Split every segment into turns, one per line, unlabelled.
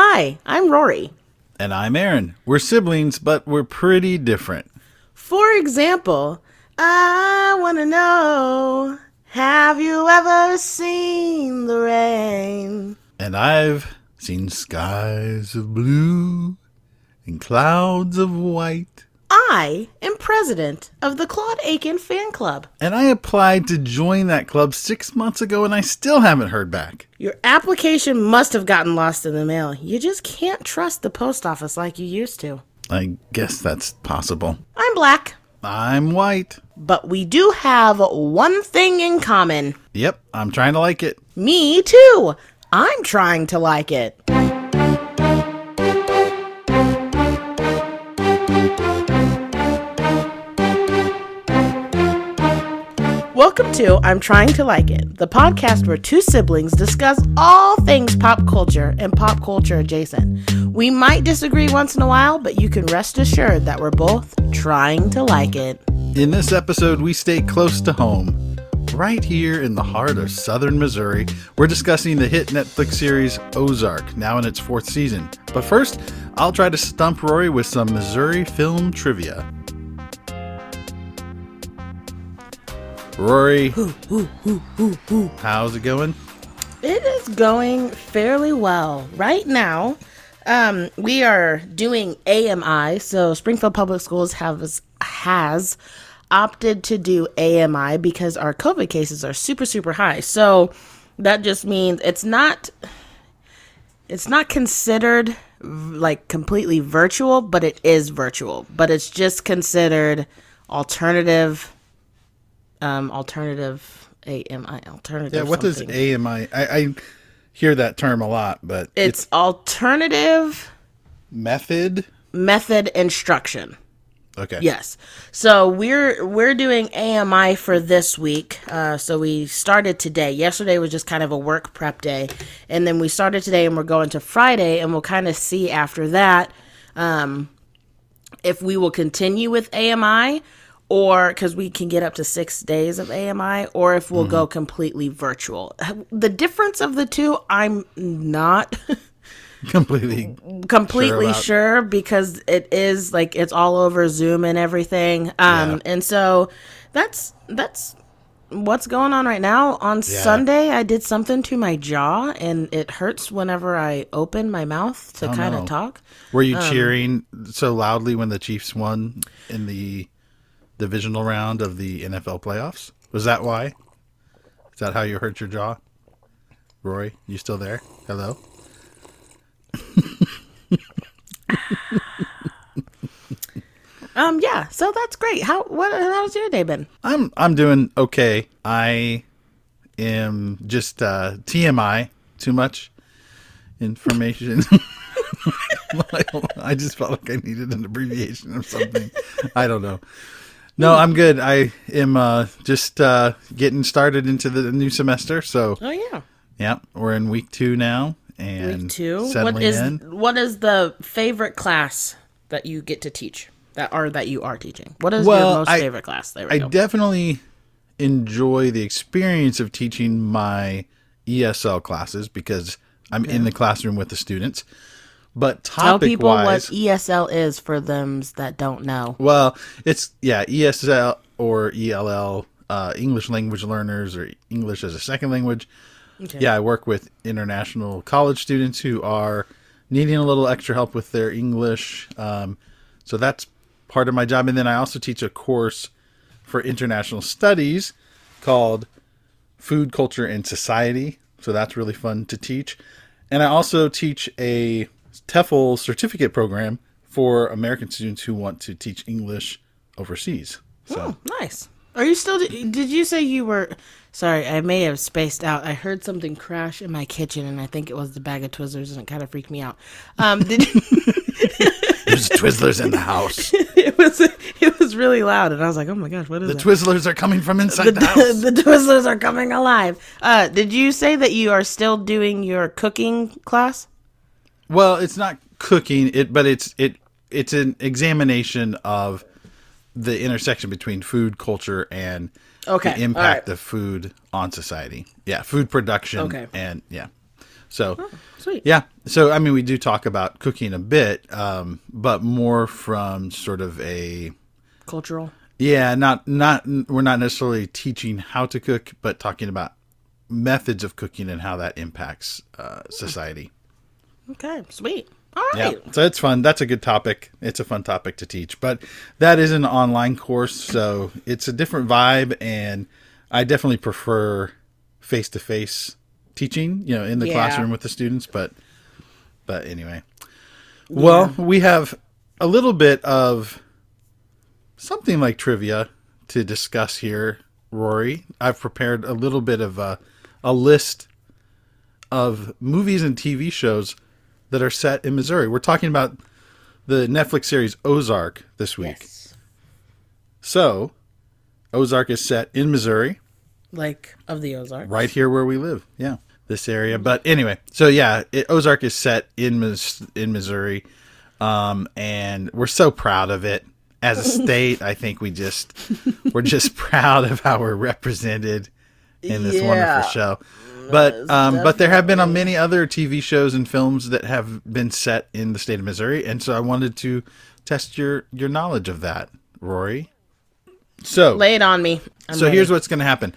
Hi, I'm Rory.
And I'm Aaron. We're siblings, but we're pretty different.
For example, I want to know Have you ever seen the rain?
And I've seen skies of blue and clouds of white.
I am president of the Clay Aiken fan club.
And I applied to join that club six months ago and I still haven't heard back.
Your application must have gotten lost in the mail. You just can't trust the post office like you used to.
I guess that's possible.
I'm black,
I'm white.
but we do have one thing in common.
Yep, I'm trying to like it.
Me too. I'm trying to like it. Welcome to I'm Trying to Like It, the podcast where two siblings discuss all things pop culture and pop culture adjacent. We might disagree once in a while, but you can rest assured that we're both trying to like it.
In this episode, we stay close to home. Right here in the heart of southern Missouri, we're discussing the hit Netflix series Ozark, now in its fourth season. But first, I'll try to stump Rory with some Missouri film trivia. Rory, how's it going?
It is going fairly well. Right now, um, we are doing AMI. So Springfield Public Schools has has opted to do AMI because our COVID cases are super super high. So that just means it's not it's not considered like completely virtual, but it is virtual. But it's just considered alternative um alternative AMI alternative
Yeah, what does
something.
AMI? I, I hear that term a lot, but
it's alternative
method.
method instruction
Okay.
yes so we're we're doing ami for this week uh, so we started today yesterday was just kind of a work prep day and then we started today and we're going to friday and we'll kind of see after that um, if we will continue with ami or because we can get up to six days of ami or if we'll go completely virtual the difference of the two i'm not
Completely.
completely
Sure
sure, because it is like it's all over Zoom and everything. Um
Yeah.
and so that's that's what's going on right now. On Sunday I did something to my jaw and it hurts whenever I open my mouth to kind of
no.
talk.
Were you
Um,
cheering so loudly when the Chiefs won in the divisional round of the NFL playoffs? Was that why? Is that how you hurt your jaw? Roy, you still there? Hello?
Um yeah, so that's great. How what how's your day been?
I'm I'm doing okay. I am just uh TMI, too much information. I just felt like I needed an abbreviation of something. I don't know. No, I'm good. I am uh, just uh, getting started into the new semester. So,
Oh yeah.
yeah, we're in week two now, and
Week 2. What is
in.
what is the favorite class that you get to teach? That are that you are teaching? What is
Well,
your most
I-
favorite class? There
I
go.
definitely enjoy the experience of teaching my ESL classes because I'm in the classroom with the students. But
Tell
topic
people
wise,
what ESL is for them that don't know.
well, it's yeah ESL or ELL, uh, English language learners or English as a second language. Okay. Yeah, I work with international college students who are needing a little extra help with their English. Um, so that's part of my job. And then I also teach a course for international studies called Food, Culture, and Society. So that's really fun to teach. And I also teach a TEFL certificate program for American students who want to teach English overseas. So
Oh, nice. Are you still? Did you say you were? Sorry, I may have spaced out. I heard something crash in my kitchen, and I think it was the bag of Twizzlers, and it kind of freaked me out. Um, did
there's Twizzlers in the house.
it was it was really loud, and I was like, oh my gosh, what is it?
The
that?
Twizzlers are coming from inside
the,
the house.
the Twizzlers are coming alive. Uh, did you say that you are still doing your cooking class?
Well, it's not cooking it, but it's it it's an examination of the intersection between food culture and
Okay,
the impact
right.
of food on society. Yeah, food production.
Okay.
and yeah. So,
Oh, sweet.
yeah. So, I mean, we do talk about cooking a bit, um, but more from sort of a
Cultural.
yeah, not not we're not necessarily teaching how to cook, but talking about methods of cooking and how that impacts uh, society.
Okay, sweet. All right.
Yeah, so it's fun. That's a good topic. It's a fun topic to teach, but that is an online course, so it's a different vibe, and I definitely prefer face to face teaching. You know, in the
Yeah.
classroom with the students, but but anyway. Well, we have a little bit of something like trivia to discuss here, Rory. I've prepared a little bit of a, a list of movies and TV shows that are set in Missouri. We're talking about the Netflix series Ozark this week.
Yes.
So, Ozark is set in Missouri,
Like of the Ozarks.
right here where we live. Yeah, this area. But anyway, so yeah, it, Ozark is set in Mis- in Missouri, um, and we're so proud of it as a state. I think we just we're just proud of how we're represented in this
Yeah.
wonderful show. But um, but there have been uh, many other TV shows and films that have been set in the state of Missouri, and so I wanted to test your your knowledge of that, Rory. So
Lay it on me. I'm
so
ready.
here's what's going to happen.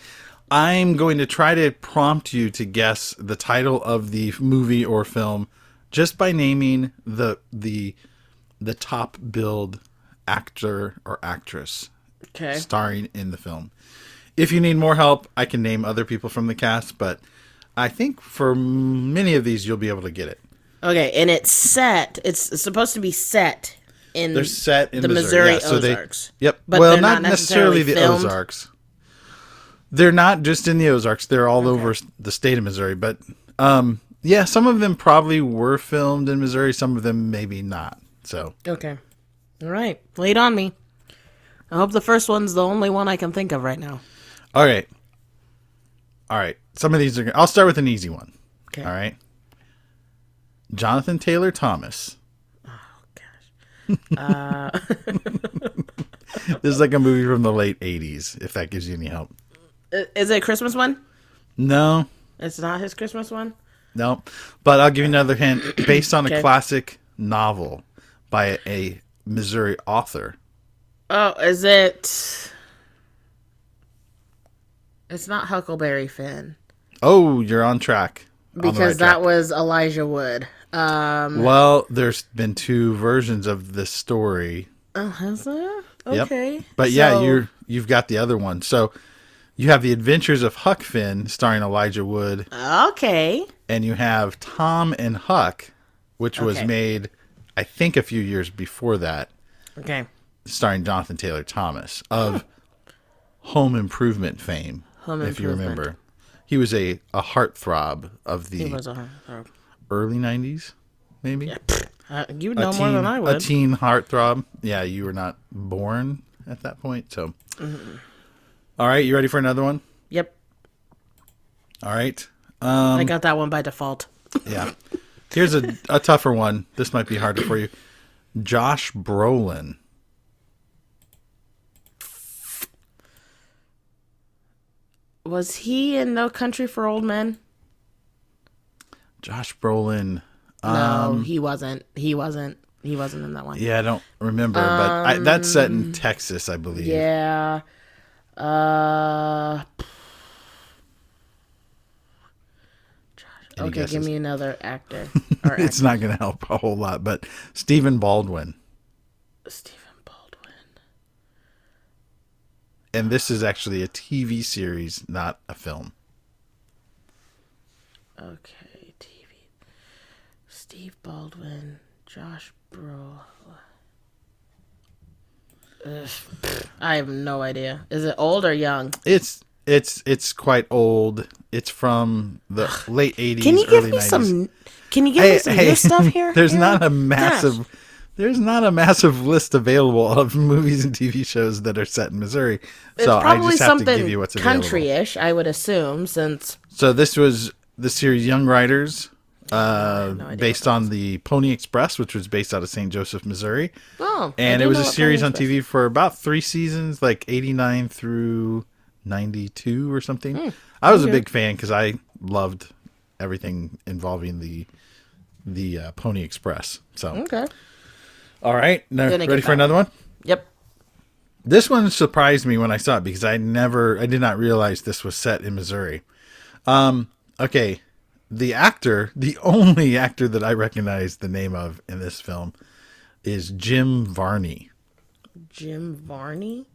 I'm going to try to prompt you to guess the title of the movie or film just by naming the the the top billed actor or actress
okay.
starring in the film. If you need more help, I can name other people from the cast, but I think for many of these you'll be able to get it.
Okay, and it's set. It's supposed to be set in
They're set in
the
Missouri,
Missouri
Yeah, so they-
Ozarks.
Yep.
But
well, not,
not
necessarily,
necessarily
the? Ozarks. They're not just in the Ozarks. They're all over the state of Missouri. But um, yeah, some of them probably were filmed in Missouri. Some of them maybe not. So
Okay. All right. Lay it on me. I hope the first one's the only one I can think of right now.
all right, all right. Some of these are. I'll start with an easy one.
Okay.
All right. Jonathan Taylor Thomas. Oh gosh.
Uh,
This is like a movie from the late '80s. If that gives you any help.
Is it a Christmas one?
No,
It's not his Christmas one?
No, but I'll give you another hint. Based on a classic novel by a Missouri author.
Oh, is it. It's not Huckleberry Finn.
Oh, you're on track. On
Because
right
that
track.
was Elijah Wood. Um,
Well, there's been two versions of this story.
oh, has there?
Yep.
Okay.
But yeah, you're you've got the other one. So you have the Adventures of Huck Finn, starring Elijah Wood,
Okay.
and you have Tom and Huck, which was made, I think, a few years before that,
Okay.
starring Jonathan Taylor Thomas of Home Improvement fame,
Home
if you remember. He was a, a heartthrob of the
He was a. Uh,
early 90s, maybe?
uh, you would know more than I would.
A teen heartthrob. Yeah, you were not born at that point. So, All right, you ready for another one?
Yep.
All right.
I got that one by default.
Yeah. Here's a, a tougher one. This might be harder for you. Josh Brolin.
Was he in No Country for Old Men?
Josh Brolin.
No, he wasn't. He wasn't. He wasn't in that one.
Um, Yeah, I don't remember, but I, that's set in Texas, I believe.
Um, Yeah. Uh.
Any
Okay,
guesses?
give me another actor. Or
It's not going to help a whole lot, but Stephen Baldwin.
Stephen Baldwin.
And this is actually a TV series, not a film.
Okay, TV. Steve Baldwin, Josh Bro. Ugh, I have no idea. Is it old or young?
It's it's it's quite old. It's from the late 80s,
Can you give me
90s.
some? Can you give me some new stuff here?
there's
Aaron?
not a massive
Gosh.
There's not a massive list available of movies and TV shows that are set in Missouri.
It's
so I
probably
just have to
something
give you what's available.
country-ish, I would assume, since
So this was the series Young Riders, uh,
no
based on the Pony Express, which was based out of St. Joseph, Missouri.
oh,
And it was a series on TV for about three seasons, like 89 through 92 or something. I was a
Hmm,
big fan because I loved everything involving the the uh, Pony Express. So,
Okay.
All right, now, ready for another one?
Yep.
This one surprised me when I saw it because I never, I did not realize this was set in Missouri. Um, okay, the actor, the only actor that I recognize the name of in this film is Jim Varney.
Jim Varney.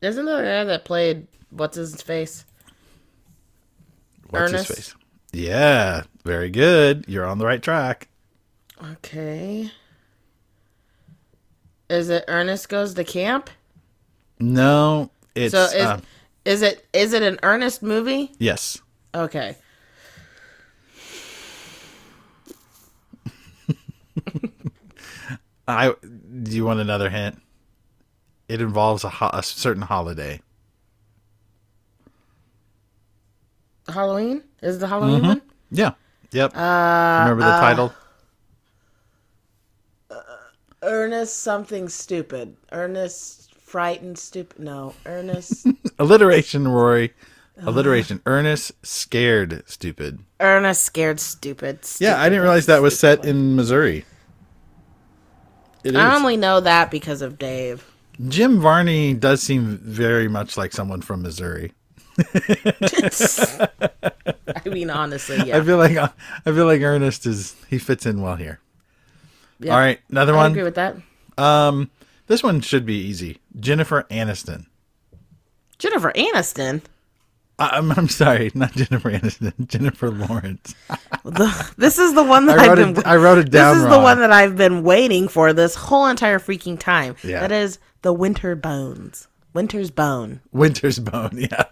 Isn't the guy that played what's his face?
What's
Ernest?
his face? Yeah, very good. You're on the right track.
Okay. Is it Ernest goes to camp?
No, it's
So is
uh,
is it is it an Ernest movie?
yes.
Okay.
I do you want another hint? It involves a, ho- a certain holiday.
Halloween? Is it the Halloween
Mm-hmm.
one?
Yeah. Yep.
Uh,
Remember the title?
Ernest something stupid. Ernest frightened stupid. No, Ernest
Alliteration, Rory. Alliteration. Ernest scared stupid.
Ernest scared stupid.
Yeah, I didn't realize that was set in Missouri. It is.
I only know that because of Dave.
Jim Varney does seem very much like someone from Missouri.
I mean, honestly, yeah.
I feel like I feel like Ernest is he fits in well here.
Yeah.
All right, another
I
one.
agree with that.
Um, this one should be easy. Jennifer Aniston.
Jennifer Aniston.
I- I'm I'm sorry, not Jennifer Aniston. Jennifer Lawrence.
The, this is the one that
I
I've
wrote
been.
it. I wrote it down
this is
wrong.
the one that I've been waiting for this whole entire freaking time.
Yeah.
That is the Winter Bones. Winter's Bone.
Winter's Bone. Yeah,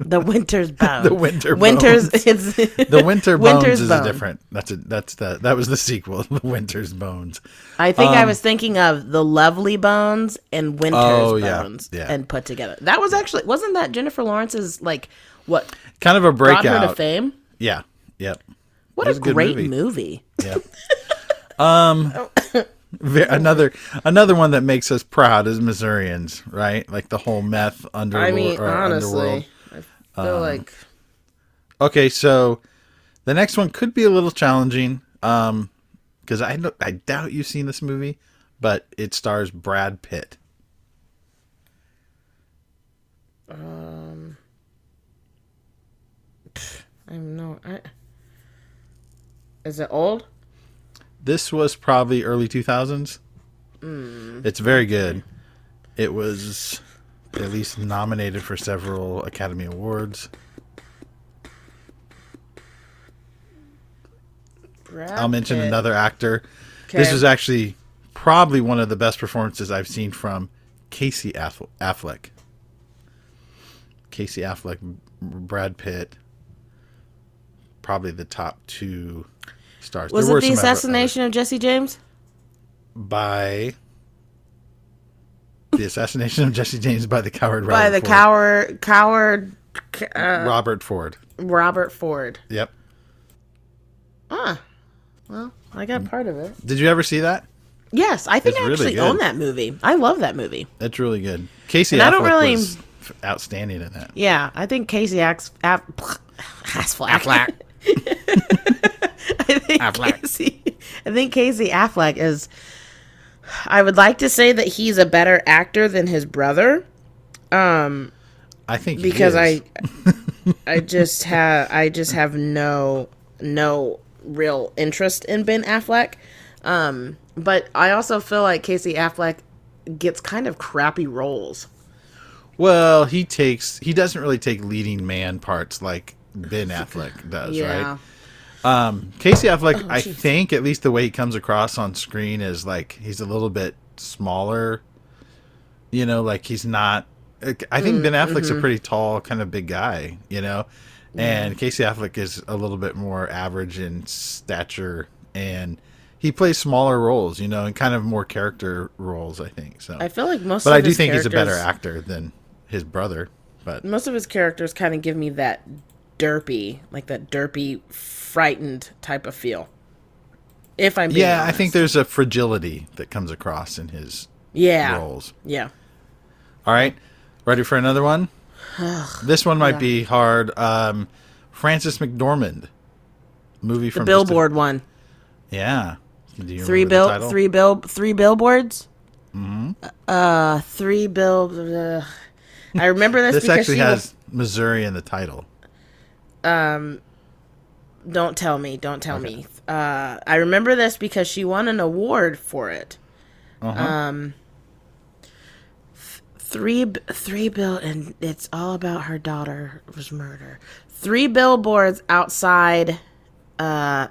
The Winter's Bone.
The Winter
Winter's.
Bones.
It's
the Winter Bones
Winter's
is
Bone.
different. That's a that's the that was the sequel. The Winter's Bones.
I think I was thinking of the Lovely Bones and Winter's
Um, Oh,
Bones
yeah.
and put together. That was actually wasn't that Jennifer Lawrence's like what
Kind of a
brought her to fame?
Yeah. Yep.
What a great
movie.
movie.
Yep. um, another another one that makes us proud as Missourians, right? Like the whole meth under
I mean,
or underworld.
Feel like
Okay, so the next one could be a little challenging, um, because I don't- I doubt you've seen this movie, but it stars Brad Pitt.
Um, I'm no. I, is it old?
This was probably early two thousands.
Hmm.
It's very good. It was at least nominated for several Academy Awards.
Brad
I'll mention
Pitt.
another actor. This
Okay.
is actually probably one of the best performances I've seen from Casey Affleck. Casey Affleck, Brad Pitt, probably the top two stars.
Was
There
it the
some other-
assassination of Jesse James?
by the assassination of Jesse James by the coward Robert
By the
Ford.
coward, coward uh,
Robert Ford.
Robert Ford.
Yep.
Ah, well, I got part of it.
Did you ever see that?
Yes, I think
It's
I
really
actually
good.
own that movie. I love that movie.
It's really good. Casey
And
Affleck
I don't really-
was f- outstanding in that.
Yeah, I think Casey Ax, Aff, Affleck.
Affleck.
I think
Affleck.
Casey, I think Casey Affleck is. I would like to say that he's a better actor than his brother, um,
I think
because. I, I just have I just have no no real interest in Ben Affleck, um, but I also feel like Casey Affleck gets kind of crappy roles.
Well, he takes he doesn't really take leading man parts like Ben Affleck does,
Yeah,
right? Um, Casey Affleck, I think at least the way he comes across on screen is like he's a little bit smaller. You know, like he's not. I think Ben Affleck's a pretty tall, kind of big guy. You know, and Casey Affleck is a little bit more average in stature, and he plays smaller roles. You know, and kind of more character roles. I think so.
I feel like most.
but I do think he's a better actor than his brother. But
most of his characters kind of give me that derpy, like that derpy, frightened type of feel. If I'm being
yeah, I think there's a fragility that comes across in his
yeah,
roles.
yeah.
All right, ready for another one? this one might be hard. Um, Frances McDormand movie
The
from a-
Billboard one.
yeah. Do you
Three bill. Three bill. Three billboards. Mm-hmm. Uh, three bill. Uh, I remember this,
This
because
actually has Missouri in the title.
Don't tell me. Don't tell me. Uh, I remember this because she won an award for it.
Uh-huh.
Um, th- three, b- three bill, and it's all about her daughter was murder. Three billboards outside, uh,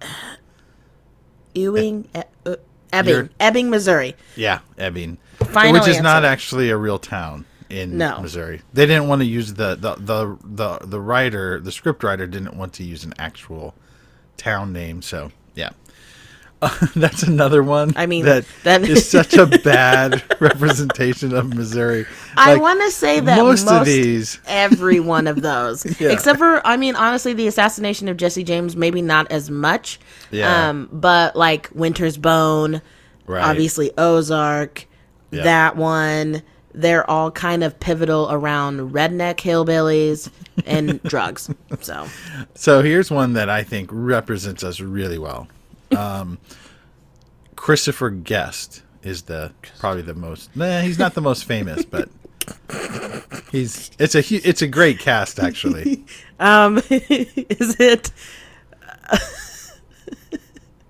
Ewing, E- uh, Ebbing,
You're-
Ebbing, Missouri.
Yeah, Ebbing,
Final
which is not actually a real town in
No.
Missouri. They didn't want to use the the, the the the writer, the script writer, didn't want to use an actual town name. So yeah, that's another one.
I mean,
that
that-
is such a bad representation of Missouri.
I
Like,
want to say that
most
most,
of these-
every one of those,
Yeah.
except for, I mean, honestly, the assassination of Jesse James, maybe not as much.
Yeah.
Um, but like Winter's Bone,
Right.
obviously Ozark,
Yeah.
that one, they're all kind of pivotal around redneck hillbillies and drugs. So
So here's one that I think represents us really well. Um, Christopher Guest is the probably the most. Nah, he's not the most famous, but he's it's a it's a great cast actually.
Um, is it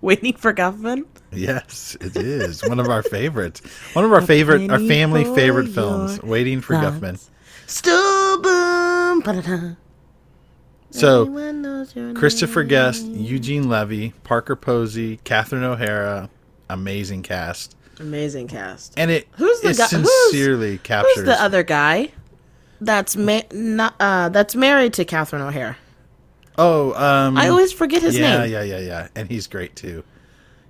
waiting for Guffman?
Yes, it is one of our favorites. One of our favorite, our family favorite films. Waiting for
thoughts.
Guffman.
Stubborn. ba-da-da.
So
Everyone knows your
Christopher
name.
Guest, Eugene Levy, Parker Posey, Catherine O'Hara, amazing cast,
Amazing cast.
and it
Who's the
it
guy- who's-
sincerely captures.
Who's the other guy? That's ma- not, uh, that's married to Catherine O'Hara.
Oh, um,
I always forget his
yeah,
name.
Yeah, yeah, yeah, yeah, and he's great too.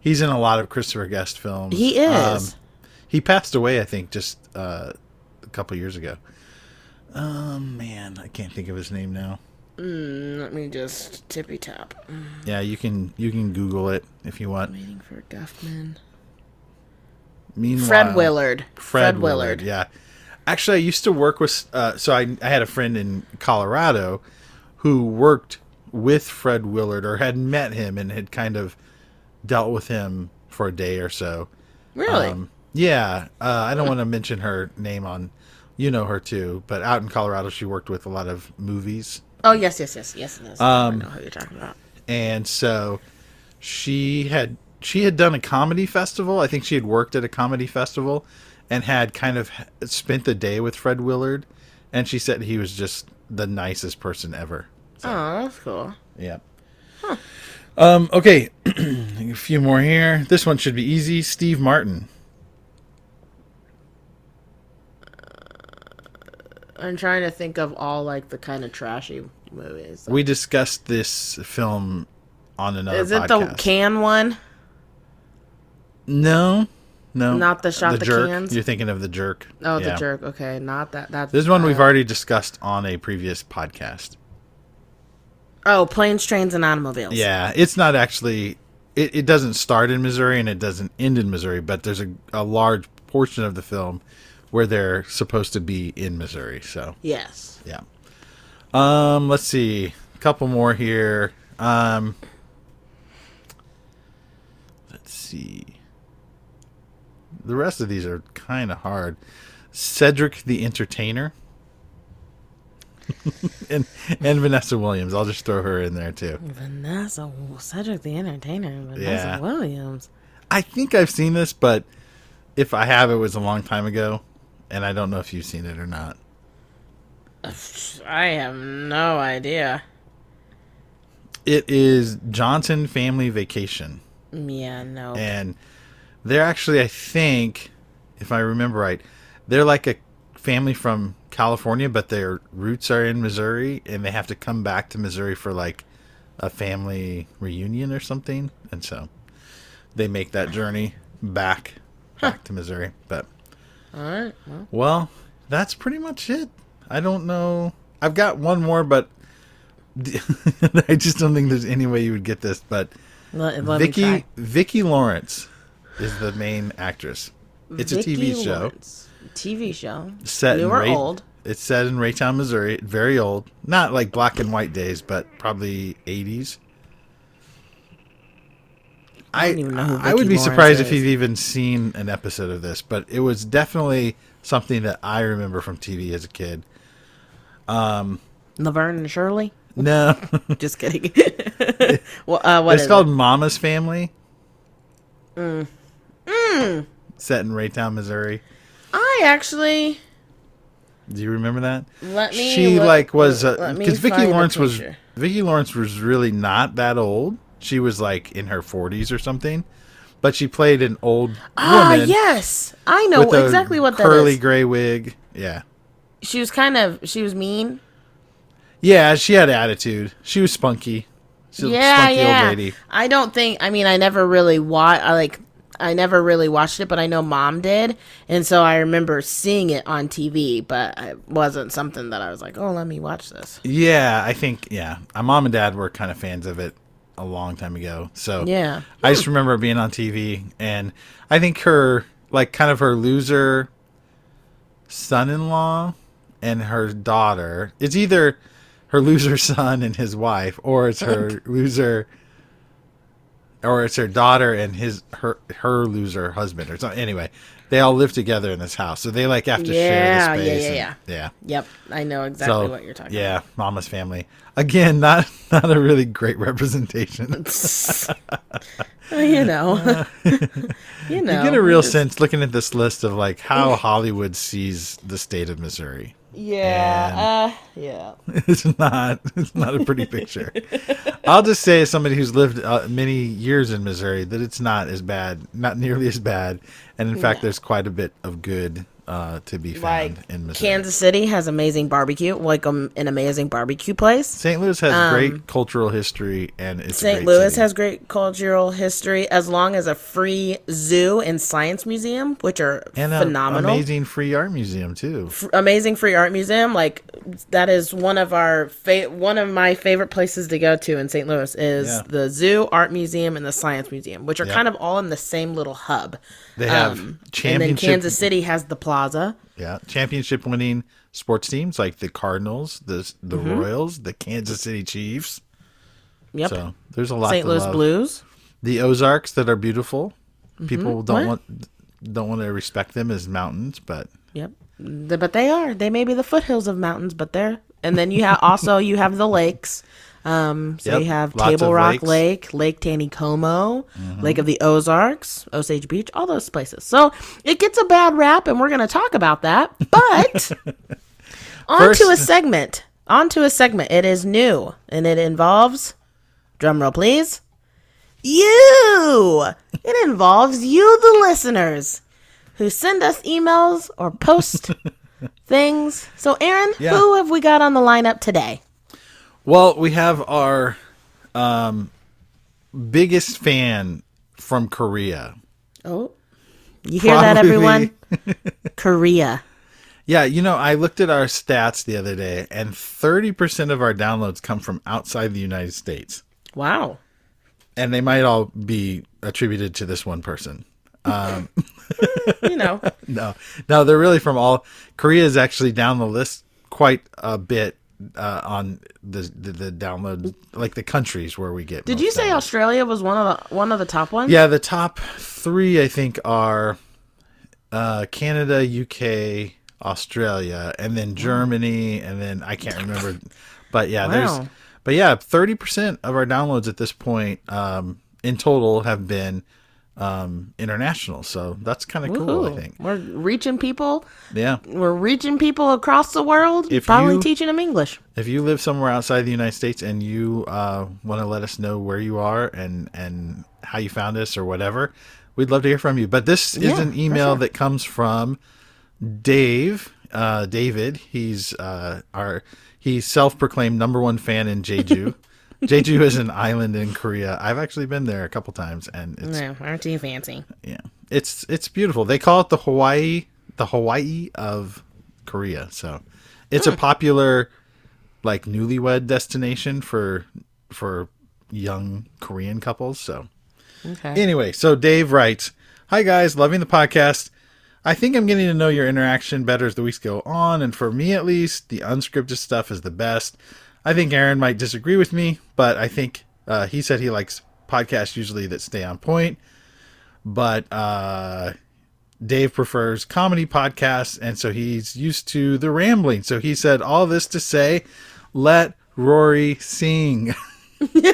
He's in a lot of Christopher Guest films.
He is.
Um, he passed away, I think, just uh, a couple years ago. Um, man, I can't think of his name now.
Mm, let me just tippy tap.
Yeah, you can you can Google it if you want.
Waiting for Guffman.
Meanwhile,
Fred Willard.
Fred, Willard. Yeah, actually, I used to work with. Uh, so I I had a friend in Colorado who worked with Fred Willard or had met him and had kind of dealt with him for a day or so.
Really?
Um, yeah, uh, I don't want to mention her name on. You know her too, but out in Colorado, she worked with a lot of movies,
oh yes, yes, yes, yes. yes.
Um,
I know who you're talking about.
and so she had she had done a comedy festival. I think she had worked at a comedy festival, and had kind of spent the day with Fred Willard, and she said he was just the nicest person ever.
Oh, that's cool.
Yeah. Um, okay, a few more here. This one should be easy. Steve Martin.
I'm trying to think of all like the kind of trashy movies.
We discussed this film on another.
Is it the can one?
No, no,
Not the shot the
jerk.
cans?
You're thinking of the jerk.
Oh,
Yeah.
the jerk. Okay, not that. That's
This one we've
uh,
already discussed on a previous podcast.
Oh, planes, trains, and automobiles.
Yeah, it's not actually. It, it doesn't start in Missouri and it doesn't end in Missouri, but there's a, a large portion of the film where they're supposed to be in Missouri. So
Yes.
yeah. Um, let's see, a couple more here. Um, let's see. The rest of these are kind of hard. Cedric the Entertainer. and and Vanessa Williams. I'll just throw her in there too.
Vanessa Cedric the Entertainer. Vanessa
Yeah.
Williams.
I think I've seen this, but if I have, it was a long time ago, and I don't know if you've seen it or not.
I have no idea.
It is Johnson Family Vacation,
Yeah, no.
and they're actually, I think, if I remember right, they're like a family from California, but their roots are in Missouri, and they have to come back to Missouri for like a family reunion or something, and so they make that journey back back to Missouri. But
All right. Well,
Well, that's pretty much it. I don't know. I've got one more, but I just don't think there's any way you would get this. But
let, let Vicki.
Vicki Lawrence is the main actress. It's a TV show
Lawrence. TV show.
set
New
in
or
Ra-
old?
It's set in Raytown, Missouri. Very old. Not like black and white days, but probably 80s. I,
don't even know who
I would be
Lawrence
surprised if you've even seen an episode of this, but it was definitely something that I remember from TV as a kid.
Laverne and Shirley.
No,
Just kidding. well, uh, what
it's
is
called
it?
Mama's Family.
Mm.
Set in Raytown, Missouri.
I actually
Do you remember that?
let me.
she
look-
like was because Vicki
find
Lawrence was. Vicki Lawrence was really not that old. She was like in her 40s or something, but she played an old
Ah,
woman
yes, I know exactly what that
curly
is.
gray wig. Yeah,
She was kind of she was mean.
yeah, she had attitude. She was spunky. She was
yeah,
spunky
yeah.
old lady.
I don't think. I mean, I never really watched. I like. I never really watched it, but I know mom did, and so I remember seeing it on TV. But it wasn't something that I was like, "Oh, let me watch this."
Yeah, I think yeah. My mom and dad were kind of fans of it a long time ago. So
Yeah.
I just remember being on TV, and I think her like kind of her loser son-in-law and her daughter. It's either her loser son and his wife, or it's her loser, or it's her daughter and his her her loser husband or something. Anyway, they all live together in this house, so they like have to share
Yeah,
the
yeah,
space.
yeah,
and- yeah.
Yep, I know exactly what you're talking about.
yeah, Mama's family. Again, not not a really great representation.
you know, you know.
you get a real
just-
sense looking at this list of like how Hollywood sees the state of Missouri.
Yeah, uh, yeah.
It's not it's not a pretty picture. I'll just say, as somebody who's lived uh, many years in Missouri, that it's not as bad, not nearly as bad, and in fact, there's quite a bit of good uh, to be
Like
found in Missouri.
Kansas City has amazing barbecue, like um, an amazing barbecue place.
St. Louis has great cultural history, and it's
St. Louis
city.
has great cultural history, as long as a free zoo and science museum, which are
and
phenomenal.
amazing free art museum too.
F- amazing free art museum. Like that is one of our fa- one of my favorite places to go to in St. Louis is
Yeah.
the zoo, art museum, and the science museum, which are
Yeah.
kind of all in the same little hub.
They have
Um, and then Kansas City has the plaza.
yeah, championship winning sports teams like the Cardinals, the the
Mm-hmm.
Royals, the Kansas City Chiefs.
Yep.
So there's a lot.
St. Louis
love.
Blues.
The Ozarks that are beautiful. People don't
Mm-hmm. What?
want don't want to respect them as mountains, but
Yep. But they are. They may be the foothills of mountains, but they're. And then you have also you have the lakes. Um, so
Yep,
you have Table Rock
lakes. Mm-hmm.
Lake, Lake Taneycomo, Lake of the Ozarks, Osage Beach, all those places. So it gets a bad rap, and we're going to talk about that. But on to a segment. On to a segment. It is new, and it involves. Drum roll, please. You. It involves you, the listeners, who send us emails or post things. So, Aaron,
Yeah.
who have we got on the lineup today?
Well, we have our um, biggest fan from Korea.
Oh, you hear that, everyone? Korea.
Yeah, you know, I looked at our stats the other day, and 30% of our downloads come from outside the United States.
Wow.
And they might all be attributed to this one person.
Um, You know,
No, no, they're really from all. Korea is actually down the list quite a bit uh, on the, the the download, like the countries where we get.
did you say
downloads.
Australia was one of the one of the top ones?
Yeah, the top three I think are uh, Canada, UK, Australia, and then Germany, and then I can't remember. But yeah,
Wow.
there's. But yeah, thirty percent of our downloads at this point, um, in total, have been um, international. So that's kind of cool. I think.
We're reaching people.
Yeah.
We're reaching people across the world.
If
probably
you-
teaching them English.
If you live somewhere outside the United States and you uh, want to let us know where you are and and how you found us or whatever, we'd love to hear from you. But this is
Yeah,
an email
sure.
that comes from Dave, uh, David. He's uh, our he's self-proclaimed number one fan in Jeju. Jeju is an island in Korea. I've actually been there a couple times, and it's
No, aren't you fancy?
yeah, it's it's beautiful. They call it the Hawaii, the Hawaii of Korea. So it's
Hmm.
a popular like newlywed destination for for young Korean couples. So
Okay.
anyway, so Dave writes, "Hi guys, loving the podcast. I think I'm getting to know your interaction better as the weeks go on, and for me at least, the unscripted stuff is the best. I think Aaron might disagree with me, but I think uh, he said he likes podcasts usually that stay on point. But uh, Dave prefers comedy podcasts, and so he's used to the rambling. So he said all this to say, let Rory sing.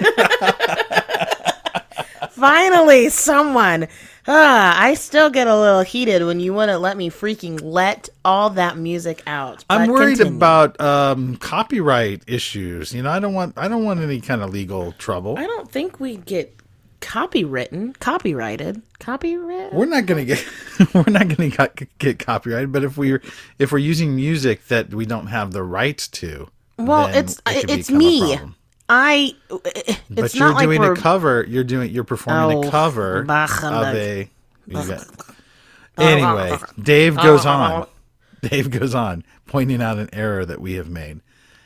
Finally, someone. Ah, I still get a little heated when you wouldn't let me freaking let all that music out.
I'm worried
continue.
about um, copyright issues. You know, I don't want I don't want any kind of legal trouble.
I don't think we get copywritten, copyrighted, copyright.
We're not gonna get we're not gonna get, get copyrighted. But if we're if we're using music that we don't have the rights to,
Well, it's
it
it's me. I. It's
But you're
like
doing
we're.
a cover. You're doing you're performing
Oh,
a cover of a. you uh, Anyway, uh, uh, Dave goes on. Dave goes on, pointing out an error that we have made.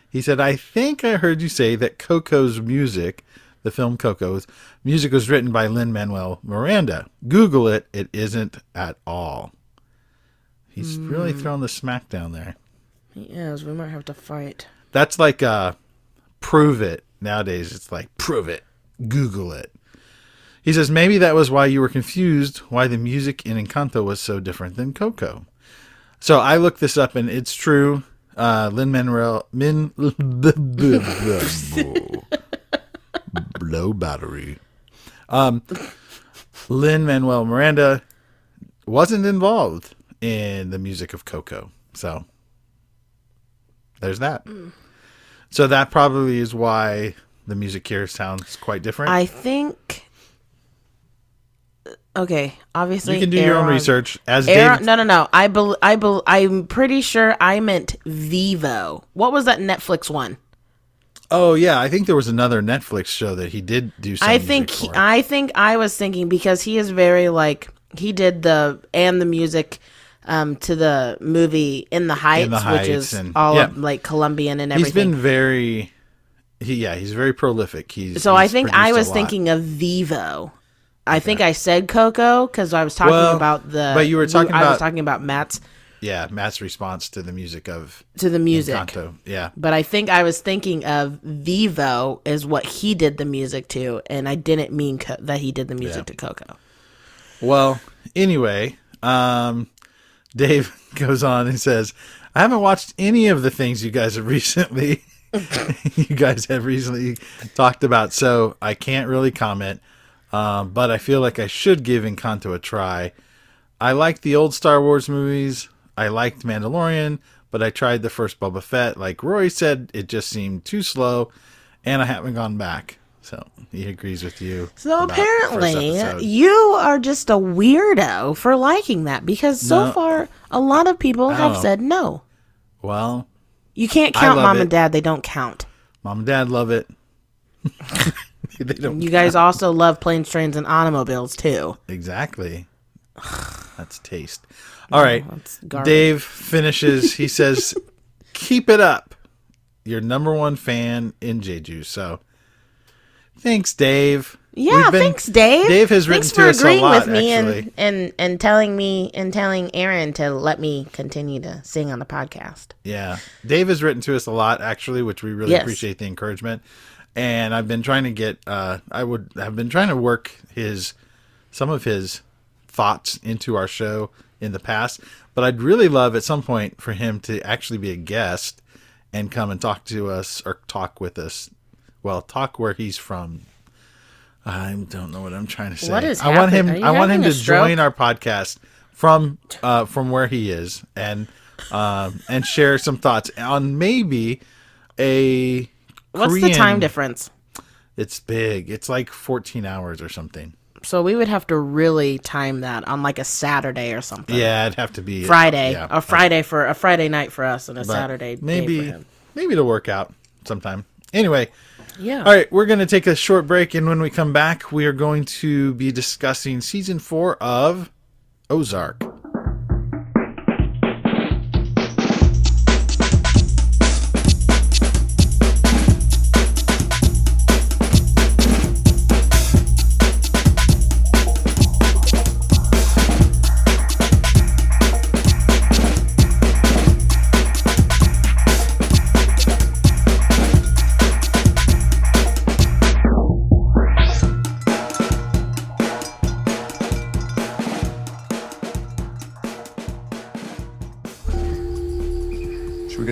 He said, "I think I heard you say that Coco's music, the film Coco's music, was written by Lin Manuel Miranda. Google it; it isn't at all." He's really
Hmm.
throwing the smack down there.
yes, we might have to fight.
That's like uh prove it. Nowadays it's like prove it. Google it. He says maybe that was why you were confused why the music in Encanto was so different than Coco. So I looked this up and it's true. Uh Lin Manuel Min low battery. Um Lin Manuel Miranda wasn't involved in the music of Coco. So there's that. So that probably is why the music here sounds quite different.
I think. Okay, obviously
you can do your own research. As
Aaron,
David,
no, no, no. I bel I bel I'm pretty sure I meant Vivo. What was that Netflix one?
oh yeah, I think there was another Netflix show that he did do. Some
I think he. I think I was thinking because he is very like he did the and the music um to the movie In the Heights, which
Heights
is
and-
all
yeah.
of, like Colombian and everything.
He's been very. He, yeah, he's very prolific. He's
so I think I was thinking of Vivo. I think I said Coco because I was talking
Well,
about the.
but you were talking
I was talking about Matt's
Yeah, Matt's response to the music of
to the music.
Encanto. Yeah,
But I think I was thinking of Vivo is what he did the music to, and I didn't mean co- that he did the music to Coco.
Well, anyway, um, Dave goes on and says, "I haven't watched any of the things you guys have recently, you guys have recently talked about, so I can't really comment. Um, but I feel like I should give Encanto a try. I liked the old Star Wars movies. I liked Mandalorian, but I tried the first Boba Fett. Like Roy said, it just seemed too slow, and I haven't gone back." So he agrees with you.
So
about the first
apparently, you are just a weirdo for liking that because so
No.
far a lot of people have
Oh.
said no.
well,
You can't count mom
it.
and dad; they don't count.
Mom and Dad love it. they don't
You guys also love planes, trains, and automobiles too.
exactly. That's taste. All right.
that's garbage.
Dave finishes. He says, "Keep it up. Your number one fan in Jeju." So, thanks, Dave.
Yeah,
been-
thanks, Dave.
Dave has written
thanks
to us a lot,
with me
actually.
and, and and telling me and telling Aaron to let me continue to sing on the podcast.
Yeah. Dave has written to us a lot, actually, which we really
Yes.
appreciate the encouragement. And I've been trying to get, uh, I would have been trying to work his, some of his thoughts into our show in the past. But I'd really love at some point for him to actually be a guest and come and talk to us or talk with us. Well, talk where he's from. I don't know what I'm trying to say.
What is
I want him.
happening?
I want him to
stroke?
join our podcast from uh, from where he is and um, and share some thoughts on maybe a.
What's the time difference?
It's big. It's like 14 hours or something.
So we would have to really time that on like a Saturday or something.
Yeah, it'd have to be
Friday,
Yeah,
a Friday for a Friday night for us and a Saturday day
Maybe
for him.
maybe it'll work out sometime. Anyway,
Yeah.
all right, we're going to take a short break, and when we come back, we are going to be discussing season four of Ozark.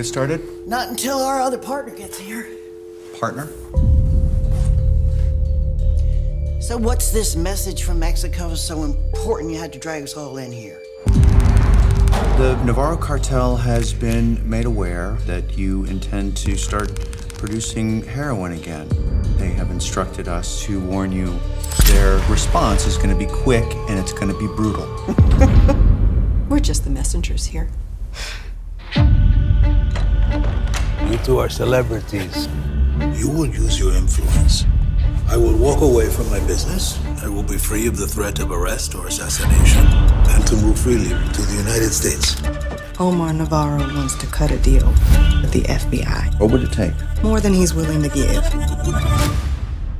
Started?
Not until our other partner gets here.
Partner?
So, what's this message from Mexico so important you had to drag us all in here?
The Navarro cartel has been made aware that you intend to start producing heroin again. They have instructed us to warn you their response is going to be quick and it's going to be brutal.
We're just the messengers here.
You our celebrities. You will use your influence. I will walk away from my business. I will be free of the threat of arrest or assassination and to move freely to the United States.
Omar Navarro wants to cut a deal with the FBI.
What would it take?
More than he's willing to give.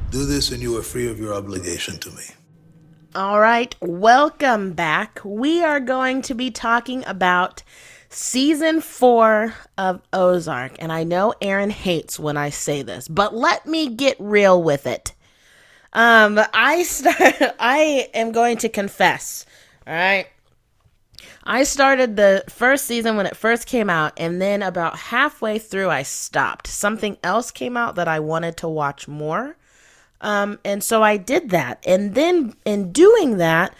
Do this and you are free of your obligation to me.
All right, welcome back. We are going to be talking about season four of Ozark. And I know Aaron hates when I say this, but let me get real with it. Um, I start, I am going to confess. All right. I started the first season when it first came out, and then about halfway through, I stopped. Something else came out that I wanted to watch more. Um, and so I did that. And then in doing that,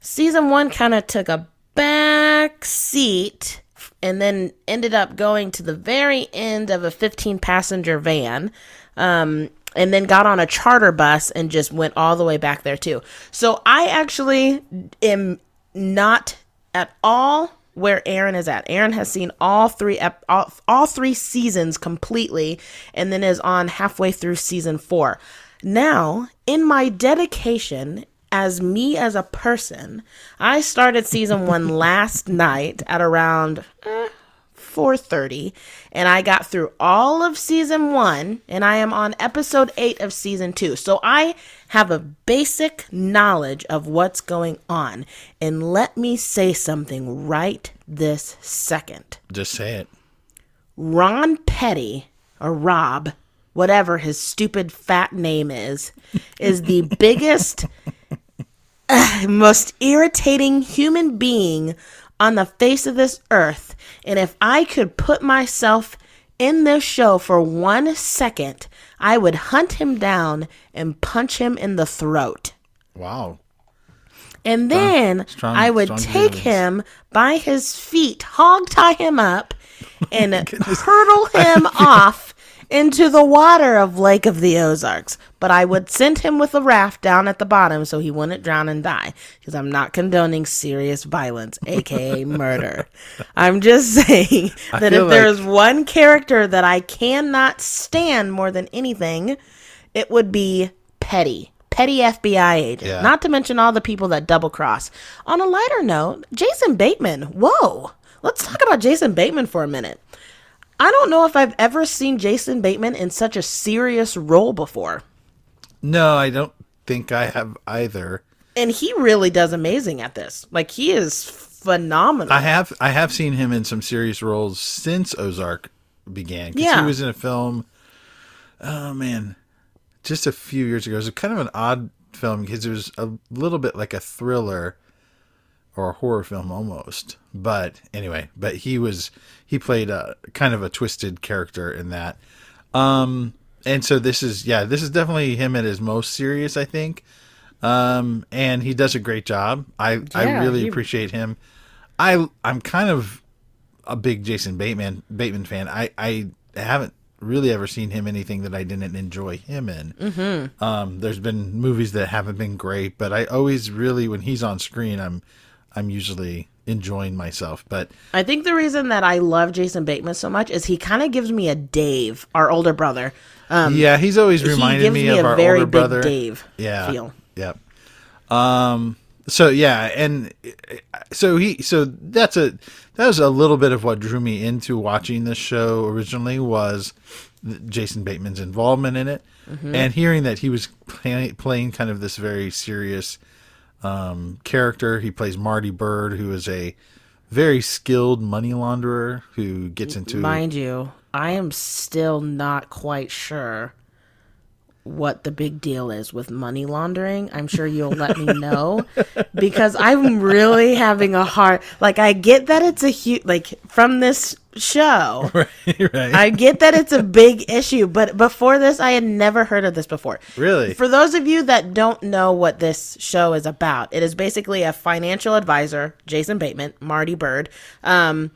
season one kind of took a back seat and then ended up going to the very end of a 15 passenger van. Um, and then got on a charter bus and just went all the way back there too. So I actually am not at all where Aaron is at. Aaron has seen all three ep- all, all three seasons completely and then is on halfway through season 4. Now, in my dedication as me as a person, I started season 1 last night at around eh, 4:30 and I got through all of season 1 and I am on episode 8 of season 2. So I have a basic knowledge of what's going on. And let me say something right this second.
Just say it.
Ron Petty or Rob, whatever his stupid fat name is, is the biggest uh, most irritating human being on the face of this earth. And if I could put myself in this show for one second, I would hunt him down and punch him in the throat.
Wow.
And then
strong-
I would take
feelings.
him by his feet, hog tie him up, and hurtle him off into the water of Lake of the Ozarks. But I would send him with a raft down at the bottom so he wouldn't drown and die. Because I'm not condoning serious violence, aka murder. I'm just saying that if there
like-
is one character that I cannot stand more than anything, it would be Petty. Petty FBI agent.
Yeah.
Not to mention all the people that double cross. On a lighter note, Jason Bateman. Whoa. Let's talk about Jason Bateman for a minute. I don't know if I've ever seen Jason Bateman in such a serious role before.
No, I don't think I have either.
And he really does amazing at this. Like he is phenomenal.
I have I have seen him in some serious roles since Ozark began.
Yeah.
he was in a film. Oh man, just a few years ago. It was kind of an odd film because it was a little bit like a thriller or a horror film almost. But anyway, but he was he played a kind of a twisted character in that. Um, and so this is yeah, this is definitely him at his most serious, I think. Um, and he does a great job. I I really
he-
appreciate him. I I'm kind of a big Jason Bateman Bateman fan. I I haven't really ever seen him anything that I didn't enjoy him in. Mm-hmm. Um, there's been movies that haven't been great, but I always really when he's on screen, I'm I'm usually enjoying myself. But
I think the reason that I love Jason Bateman so much is he kind of gives me a Dave, our older brother. Um,
yeah, he's always reminded me,
me
of
a
our
very
older
big
brother.
Dave
yeah,
feel.
Yep. Um. So yeah, and so he so that's a that was a little bit of what drew me into watching this show originally was Jason Bateman's involvement in it,
Mm-hmm.
and hearing that he was play, playing kind of this very serious um, character. He plays Marty Byrde, who is a very skilled money launderer who gets into
Mind you, I am still not quite sure what the big deal is with money laundering, I'm sure you'll let me know because I'm really having a hard like I get that it's a huge like from this show.
right.
I get that it's a big issue, but before this I had never heard of this before.
Really?
For those of you that don't know what this show is about, it is basically a financial advisor, Jason Bateman, Marty Byrde, um,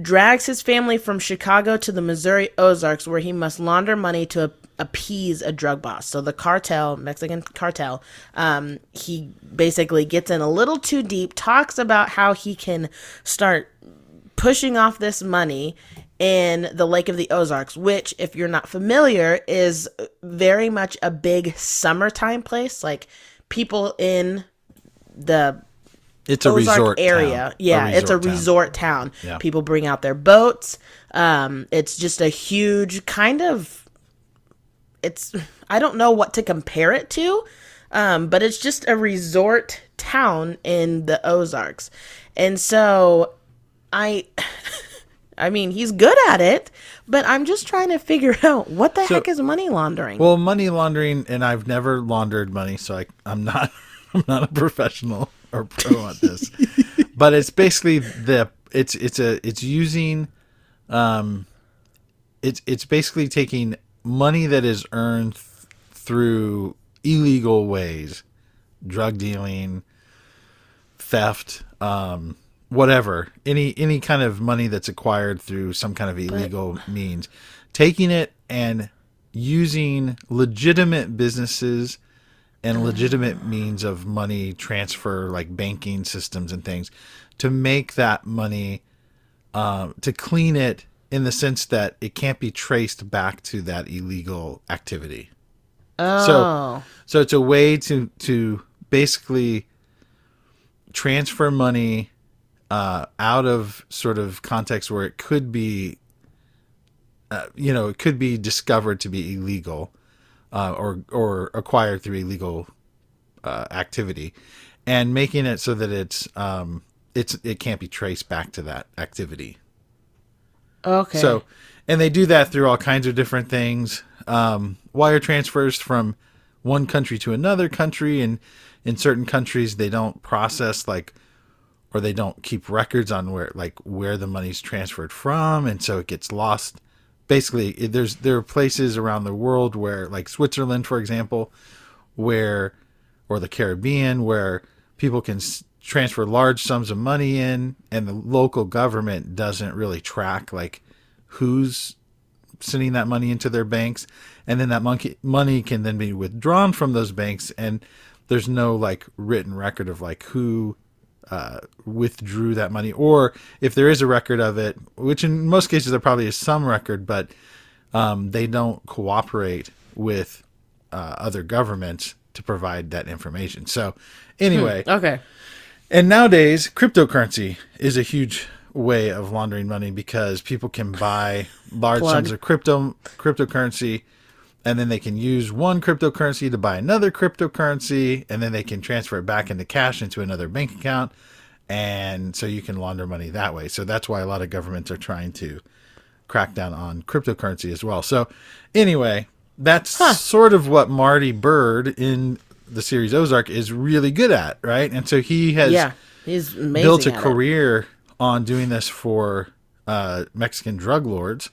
drags his family from Chicago to the Missouri Ozarks where he must launder money to appease a drug boss. So the cartel, Mexican cartel, um, he basically gets in a little too deep, talks about how he can start pushing off this money in the Lake of the Ozarks, which, if you're not familiar, is very much a big summertime place. Like people in the
It's a
Ozark
resort
area.
town.
Yeah, it's a
town.
resort town.
Yeah.
People bring out their boats. Um, it's just a huge kind of. It's I don't know what to compare it to, um, but it's just a resort town in the Ozarks, and so I. I mean, he's good at it, but I'm just trying to figure out what the
So-
heck is money laundering.
Well, money laundering, and I've never laundered money, so I, I'm not, I'm not a professional or pro at this. but it's basically the, it's it's a it's using, um, it's it's basically taking money that is earned th- through illegal ways, drug dealing, theft, um, whatever, any any kind of money that's acquired through some kind of illegal means, taking it and using legitimate businesses and legitimate means of money transfer, like banking systems and things, to make that money, um, to clean it in the sense that it can't be traced back to that illegal activity.
oh,
So, so it's a way to to basically transfer money uh, out of sort of context where it could be, uh, you know, it could be discovered to be illegal, uh, or or acquired through illegal uh, activity, and making it so that it's um, it's it can't be traced back to that activity.
Okay.
So, and they do that through all kinds of different things. Um, wire transfers from one country to another country, and in certain countries they don't process like, or they don't keep records on where like where the money's transferred from, and so it gets lost. Basically, there's there are places around the world where, like Switzerland, for example, where or the Caribbean where people can transfer large sums of money in and the local government doesn't really track like who's sending that money into their banks. And then that monkey money can then be withdrawn from those banks and there's no like written record of like who uh, withdrew that money. Or if there is a record of it which in most cases there probably is some record but um, they don't cooperate with uh, other governments to provide that information. So anyway.
Okay.
And nowadays, cryptocurrency is a huge way of laundering money because people can buy large
Plug.
sums of crypto cryptocurrency and then they can use one cryptocurrency to buy another cryptocurrency and then they can transfer it back into cash into another bank account and so you can launder money that way. So that's why a lot of governments are trying to crack down on cryptocurrency as well. So anyway, that's sort of what Marty Byrde in the series Ozark is really good at, right? And so he has
Yeah, he's
built a
at it.
career on doing this for uh, Mexican drug lords,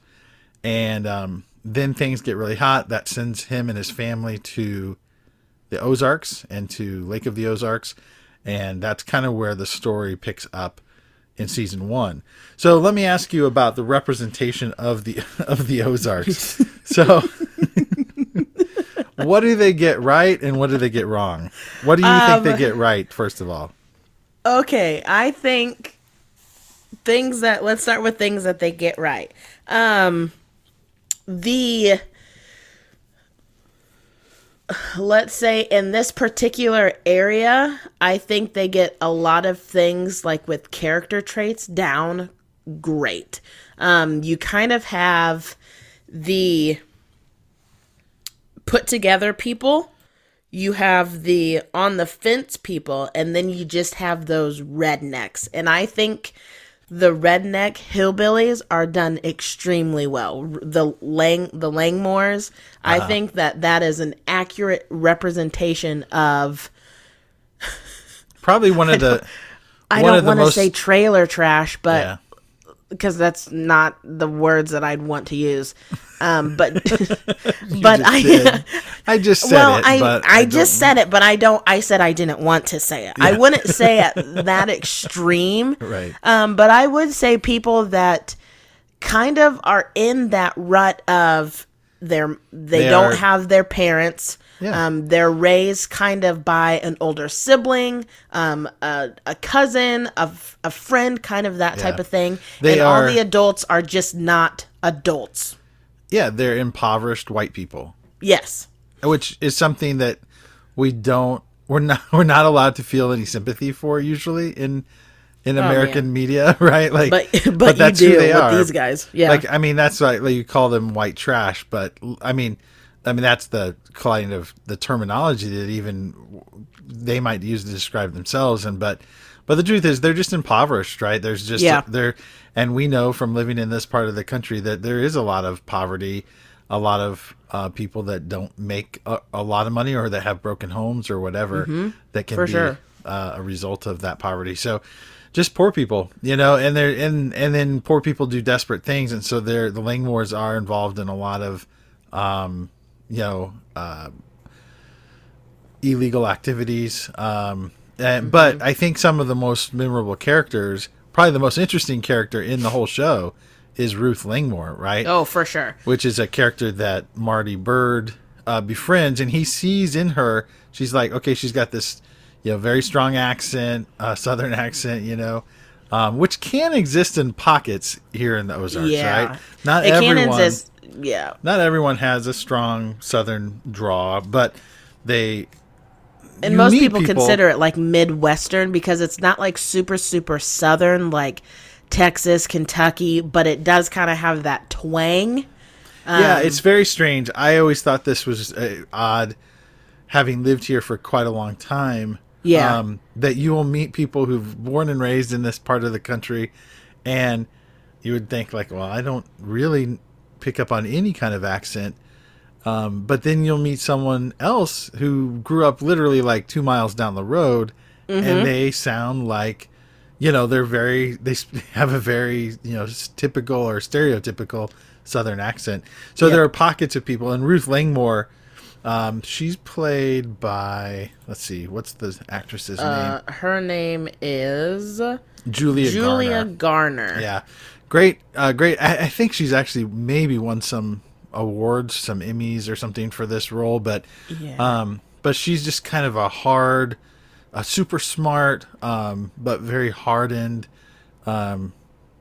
and um, then things get really hot. That sends him and his family to the Ozarks and to Lake of the Ozarks, and that's kind of where the story picks up in season one. So let me ask you about the representation of the of the Ozarks. so. what do they get right and what do they get wrong? What do you think they
Um,
get right, first of all?
Okay, I think things that let's start with things that they get right. Um the let's say in this particular area, I think they get a lot of things like with character traits down great. Um you kind of have the put together people you have the on the fence people and then you just have those rednecks and i think the redneck hillbillies are done extremely well. The Lang the Langmores, I
Uh-huh.
think that that is an accurate representation of.
Probably one of the.
I don't want to
most-
say trailer trash, but
Yeah.
Because that's not the words that I'd want to use. Um, but but I
did. I just said
well
it.
I
but
I,
don't-
just said it, but I don't. I said I didn't want to say it. I wouldn't say it that extreme.
Right.
Um, but I would say people that kind of are in that rut of their they,
They
don't
are-
have their parents.
Yeah.
Um, they're raised kind of by an older sibling, um, a, a cousin, a, f- a friend, kind of that type of thing.
They
and all the adults are just not adults.
Yeah, they're impoverished white people,
Yes.
which is something that we don't. We're not. We're not allowed to feel any sympathy for usually in in American media, right? Like,
Oh, But but, you do with these guys. Yeah.
Like, I mean, that's like, like you call them white trash, but I mean, I mean that's the kind of the terminology that even they might use to describe themselves. And but but the truth is, they're just impoverished, right? There's just
Yeah.
there, and we know from living in this part of the country that there is a lot of poverty, a lot of uh, people that don't make a, a lot of money or that have broken homes or whatever that can
Mm-hmm. For
be
sure.
uh, a result of that poverty. So just poor people, you know, and they're and and then poor people do desperate things, and so they're the Langmores are involved in a lot of, um, you know, uh, illegal activities. Um, and, But I think some of the most memorable characters, probably the most interesting character in the whole show, is Ruth Langmore, right?
oh, for sure.
which is a character that Marty Byrde uh, befriends, and he sees in her. She's like, okay, she's got this, you know, very strong accent, uh, Southern accent, you know, um, which can exist in pockets here in the Ozarks,
Yeah.
right? Not
it
everyone,
can exist. Yeah.
not everyone has a strong Southern draw, but they.
And most
meet
people, consider it like Midwestern because it's not like super, super Southern like Texas, Kentucky, but it does kind of have that twang.
yeah,
Um,
it's very strange. I always thought this was uh, odd, having lived here for quite a long time.
Yeah.
um, that you will meet people who've born and raised in this part of the country, and you would think like, well, I don't really pick up on any kind of accent. Um, but then you'll meet someone else who grew up literally like two miles down the road,
Mm-hmm.
and they sound like, you know, they're very they have a very you know typical or stereotypical Southern accent. So there are pockets of people, and Ruth Langmore, um, she's played by let's see, what's the actress's
Uh, her name is
name? Julia.
Julia
Garner.
Garner.
Yeah, great, uh, great. I, I think she's actually maybe won some awards, some Emmys or something for this role, but
Yeah.
um, but she's just kind of a hard, a super smart, um, but very hardened, um,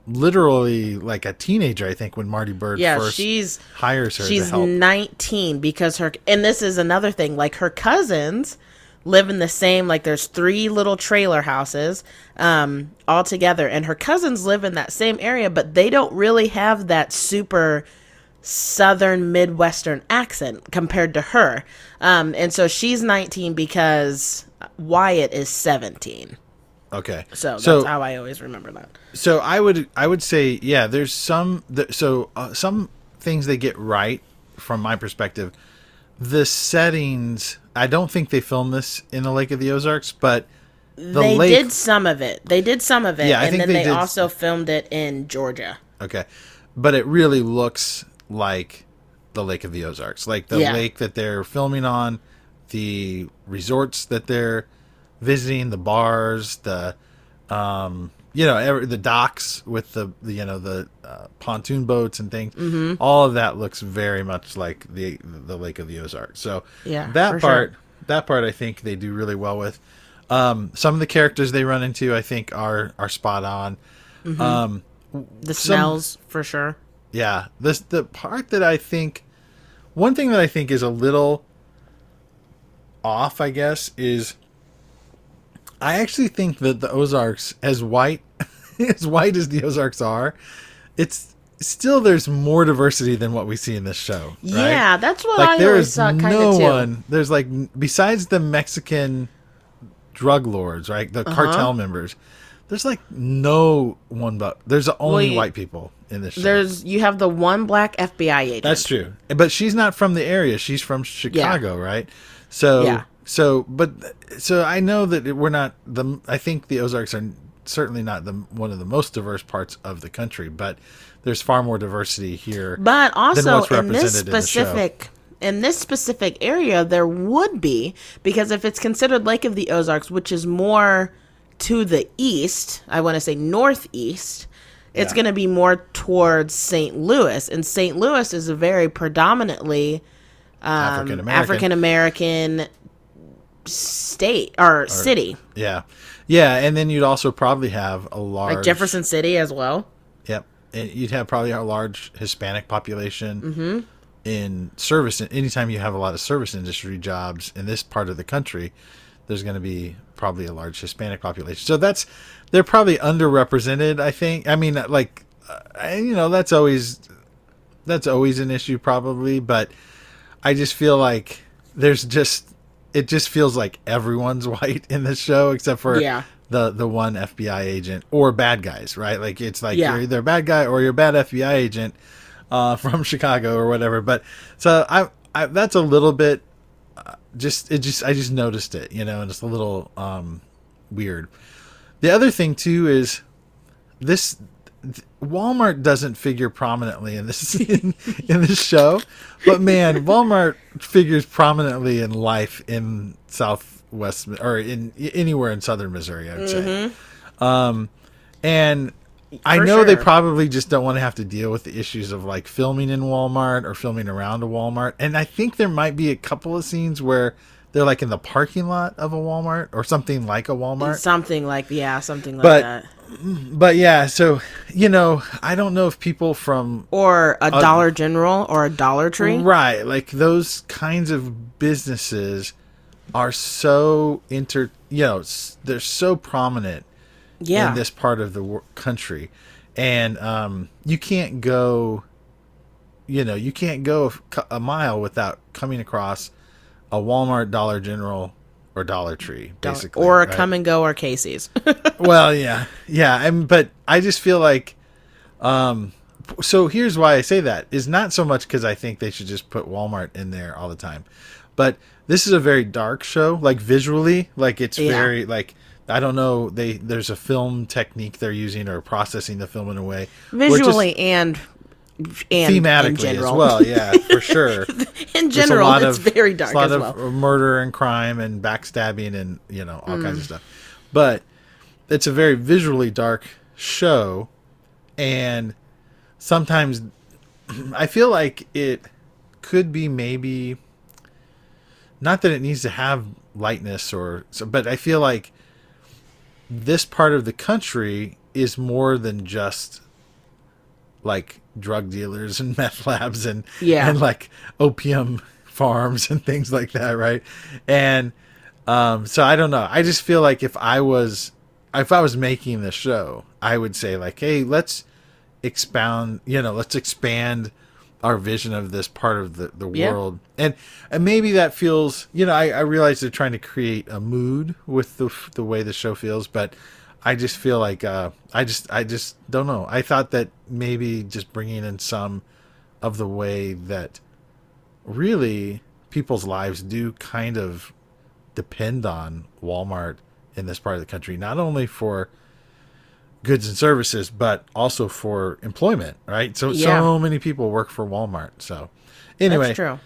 literally like a teenager. I think when Marty Byrde
Yeah,
first
she's
hires her
she's. 19 because her and this is another thing like her cousins live in the same like there's three little trailer houses um all together and her cousins live in that same area but they don't really have that super southern midwestern accent compared to her um and so she's 19 because Wyatt is 17
okay,
so that's
so
how I always remember that
So I would I would say yeah. There's some th- so uh, some things they get right from my perspective. The settings I don't think they filmed this in the Lake of the Ozarks, but the
they
lake.
did some of it they did some of it
Yeah, I
and
think
then
they
they,
did-
also filmed it in Georgia
Okay, but it really looks like the Lake of the Ozarks, like the
Yeah.
lake that they're filming on, the resorts that they're visiting, the bars, the um, you know, every, the docks with the, the you know the uh, pontoon boats and things. Mm-hmm. All of that looks very much like the the Lake of the Ozarks. So
Yeah,
that part
sure.
that part I think they do really well with. Um, some of the characters they run into I think are are spot on.
Mm-hmm.
Um,
The
Some-
smells for sure.
yeah, this the part that I think one thing that I think is a little off, I guess, is I actually think that the Ozarks, as white as white as the Ozarks are, it's still there's more diversity than what we see in this show. right?
Yeah, that's what
like
I
there
always thought kind
no
of too.
one. There's like besides the Mexican drug lords, right?
Uh-huh.
The cartel members. There's like no one but there's only
you-
white people in this show.
There's you have the one black FBI agent.
That's true. But she's not from the area. She's from Chicago, right? So
Yeah.
So but so I know that we're not the I think the Ozarks are certainly not the one of the most diverse parts of the country, but there's far more diversity here.
But also in this
represented in
specific in this specific area there would be because if it's considered Lake of the Ozarks, which is more to the east, I want to say northeast, it's
Yeah.
going to be more towards St. Louis, and St. Louis is a very predominantly
African
um,
American.
African American state or, city,
Yeah. Yeah, and then you'd also probably have a large
like Jefferson City as well.
Yep. And you'd have probably a large Hispanic population in service. Anytime you have a lot of service industry jobs in this part of the country, there's going to be probably a large Hispanic population. So that's they're probably underrepresented. I think. I mean, like, uh, you know, that's always that's always an issue, probably. But I just feel like there's just it just feels like everyone's white in this show except for
Yeah.
the the one FBI agent or bad guys, right? Like it's like
Yeah.
you're either a bad guy or you're a bad FBI agent uh, from Chicago or whatever. But so I, I that's a little bit uh, just it just I just noticed it, you know, and it's a little um, weird. The other thing too is this th- Walmart doesn't figure prominently in this in, in this show, but man, Walmart figures prominently in life in Southwest or in anywhere in Southern Missouri. I would say, um, and I
For
know they probably just don't want to have to deal with the issues of like filming in Walmart or filming around a Walmart. And I think there might be a couple of scenes where they're like in the parking lot of a Walmart or something like a Walmart.
Something like yeah, something like
But-
that.
But yeah, so you know, I don't know if people from
Or a Dollar General or a Dollar Tree.
right, like those kinds of businesses are so inter, you know, they're so prominent
Yeah.
in this part of the country, and um, you can't go, you know, you can't go a mile without coming across a Walmart, Dollar General, or Dollar Tree, basically,
or a
right?
Kum & Go or Casey's.
well, yeah, yeah, and but I just feel like, um, so here's why I say that is not so much because I think they should just put Walmart in there all the time, but this is a very dark show, like visually, like it's
Yeah.
very like I don't know they there's a film technique they're using or processing the film in a way where just
Visually and and
thematically as well, yeah, for sure.
in general,
a lot
it's
of,
very dark
a lot
as
of
well.
murder and crime and backstabbing and you know all
Mm.
kinds of stuff. But it's a very visually dark show, and sometimes I feel like it could be maybe not that it needs to have lightness or so, but I feel like this part of the country is more than just like drug dealers and meth labs and
Yeah.
and like opium farms and things like that, right? And um, so I don't know. I just feel like if I was if I was making the show, I would say like, hey, let's expound, you know, let's expand our vision of this part of the, the
Yeah.
world. And and maybe that feels, you know, I, I realize they're trying to create a mood with the the way the show feels, but I just feel like uh, I just I just don't know. I thought that maybe just bringing in some of the way that really people's lives do kind of depend on Walmart in this part of the country, not only for goods and services, but also for employment, right? So
Yeah.
so many people work for Walmart. So anyway,
That's true.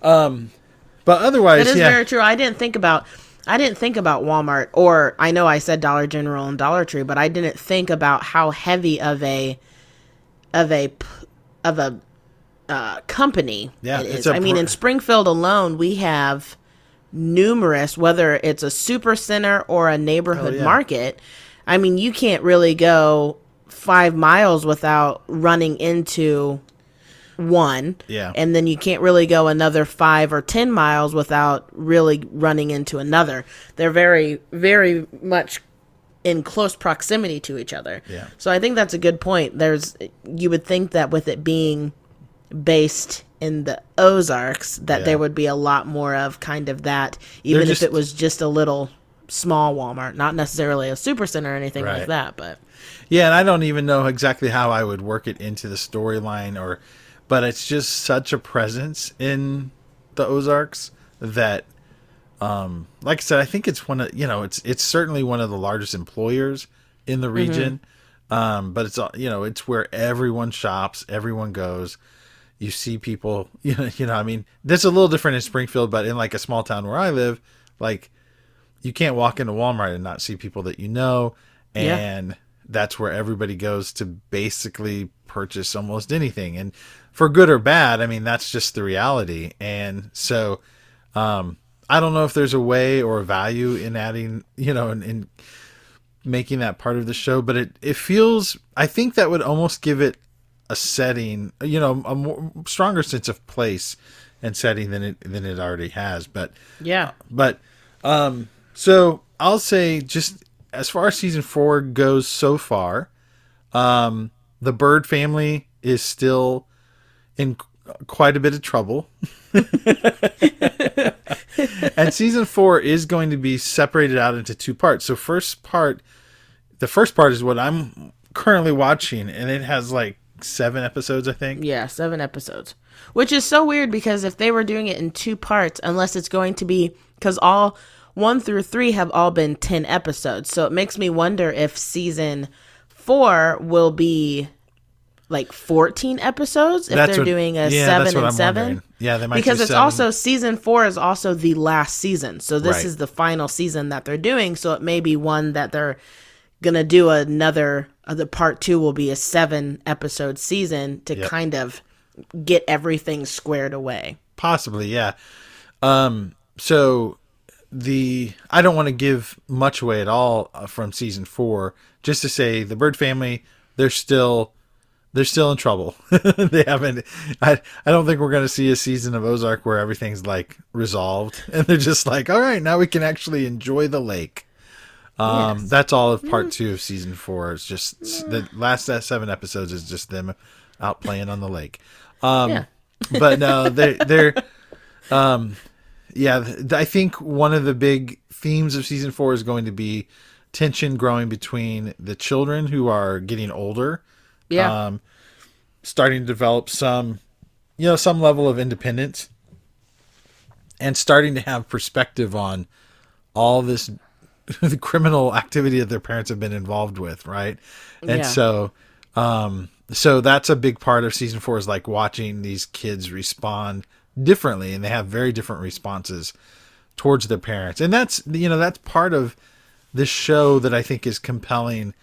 but otherwise,
That is
yeah,
very true. I didn't think about I didn't think about Walmart or I know I said Dollar General and Dollar Tree, but I didn't think about how heavy of a of a of a uh, company
Yeah,
it
it's
is.
a
I mean, in Springfield alone, we have numerous, whether it's a super center or a neighborhood
Oh, yeah.
market. I mean, you can't really go five miles without running into one.
Yeah.
And then you can't really go another five or ten miles without really running into another. They're very, very much in close proximity to each other.
Yeah.
So I think that's a good point. There's you would think that with it being based in the Ozarks that
Yeah.
there would be a lot more of kind of that even
They're
if it was just a little small Walmart, not necessarily a super center or anything
Right.
like that. But
Yeah, and I don't even know exactly how I would work it into the storyline or but it's just such a presence in the Ozarks that um like I said, I think it's one of you know, it's it's certainly one of the largest employers in the region. Um, but it's you know, it's where everyone shops, everyone goes. You see people, you know, you know, I mean, that's a little different in Springfield, but in like a small town where I live, like you can't walk into Walmart and not see people that you know,
Yeah.
and that's where everybody goes to basically purchase almost anything. And for good or bad, I mean, that's just the reality. And so, um, I don't know if there's a way or a value in adding, you know, in, in making that part of the show, but it, it feels, I think that would almost give it a setting, you know, a more stronger sense of place and setting than it, than it already has. But,
yeah,
but um so I'll say just as far as season 4 goes so far, um the bird family is still in quite a bit of trouble. and season 4 is going to be separated out into two parts. So first part the first part is what I'm currently watching and it has like 7 episodes I think.
yeah, seven episodes, which is so weird because if they were doing it in two parts, unless it's going to be because all one through three have all been ten episodes, so it makes me wonder if season four will be like 14 episodes if
That's
they're
what-
doing a
yeah,
seven and
I'm
seven.
wondering. Yeah, they might
because
do it.
Because it's
seven.
also season four is also the last season, so this
Right.
is the final season that they're doing. So it may be one that they're gonna do another. Uh, the part two will be a seven episode season to
Yep.
kind of get everything squared away.
Possibly, yeah. Um, so the I don't want to give much away at all uh, from season four. Just to say, the Byrde family they're still they're still in trouble. they haven't. I I don't think we're going to see a season of Ozark where everything's like resolved and they're just like, all right, now we can actually enjoy the lake. Um, that's all of part two of season four. It's just the last uh, seven episodes is just them out playing on the lake. Um,
Yeah.
but no, they they're um yeah, th- I think one of the big themes of season 4 is going to be tension growing between the children who are getting older,
Yeah,
um starting to develop some you know, some level of independence and starting to have perspective on all this the criminal activity that their parents have been involved with, right? And
Yeah.
so um so that's a big part of season 4 is like watching these kids respond differently and they have very different responses towards their parents. And that's you know, that's part of this show that I think is compelling.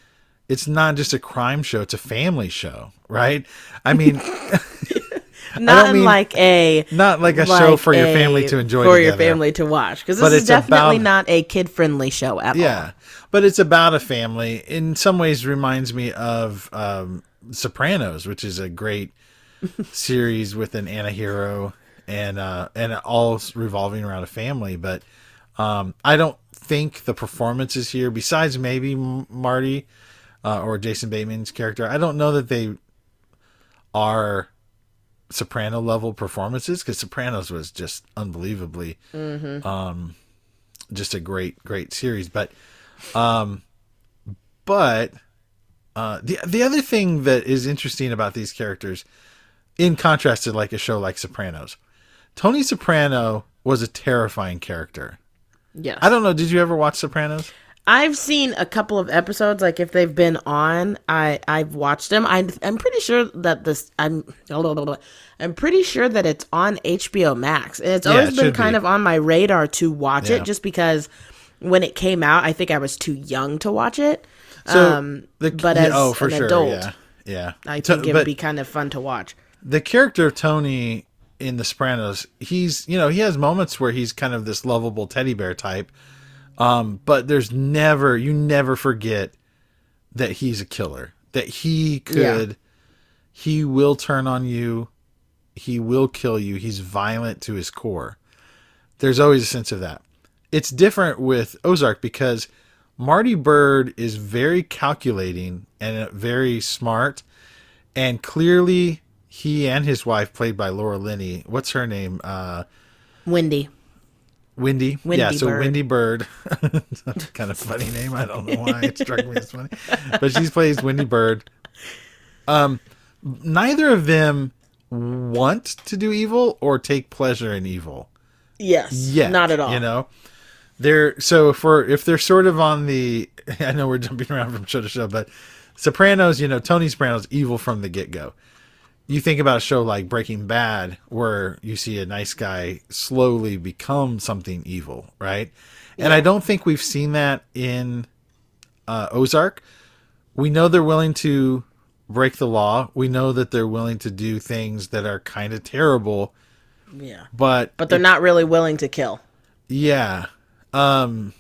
It's not just a crime show, it's a family show, right? I mean,
not
mean-
like a
not like a show
like
for your family to enjoy
for your family to watch because this is definitely
about-
not a kid friendly show at all.
Yeah, but it's about a family. In some ways, reminds me of um, Sopranos, which is a great series with an anti-hero and uh, and all revolving around a family. But um, I don't think the performances here, besides maybe Marty uh, or Jason Bateman's character, I don't know that they are soprano level performances because Sopranos was just unbelievably um just a great great series. But um but uh the the other thing that is interesting about these characters in contrast to like a show like Sopranos Tony Soprano was a terrifying character.
Yeah,
I don't know. Did you ever watch Sopranos
I've seen a couple of episodes, like if they've been on, I I've watched them. I I'm pretty sure that this I'm I'm pretty sure that it's on HBO Max, and it's
Yeah,
always
it
been kind
be.
of on my radar to watch
Yeah.
it, just because when it came out, I think I was too young to watch it.
so
um,
the
but
yeah,
as
oh for
an
sure
adult,
yeah yeah
I
To-
think it would be kind of fun to watch.
the character of Tony in The Sopranos, he's you know he has moments where he's kind of this lovable teddy bear type, um, but there's never you never forget that he's a killer. That he could, he will turn on you, he will kill you. He's violent to his core. There's always a sense of that. It's different with Ozark because Marty Byrde is very calculating and very smart, and clearly he and his wife, played by Laura Linney, what's her name? Uh,
Wendy.
Windy.
Windy
yeah, so
Bird.
Windy Bird. kind of funny name. I don't know why it struck me as funny. But she plays Windy Bird. Um neither of them want to do evil or take pleasure in evil.
Yes.
Yet,
Not at all.
You know? They're so for if they're sort of on the I know we're jumping around from show to show, but Sopranos, you know, Tony Soprano's evil from the get go you think about a show like Breaking Bad, where you see a nice guy slowly become something evil, right? And I don't think we've seen that in uh, Ozark. We know they're willing to break the law. We know that they're willing to do things that are kind of terrible,
Yeah.
but
But they're not really willing to kill.
yeah, um,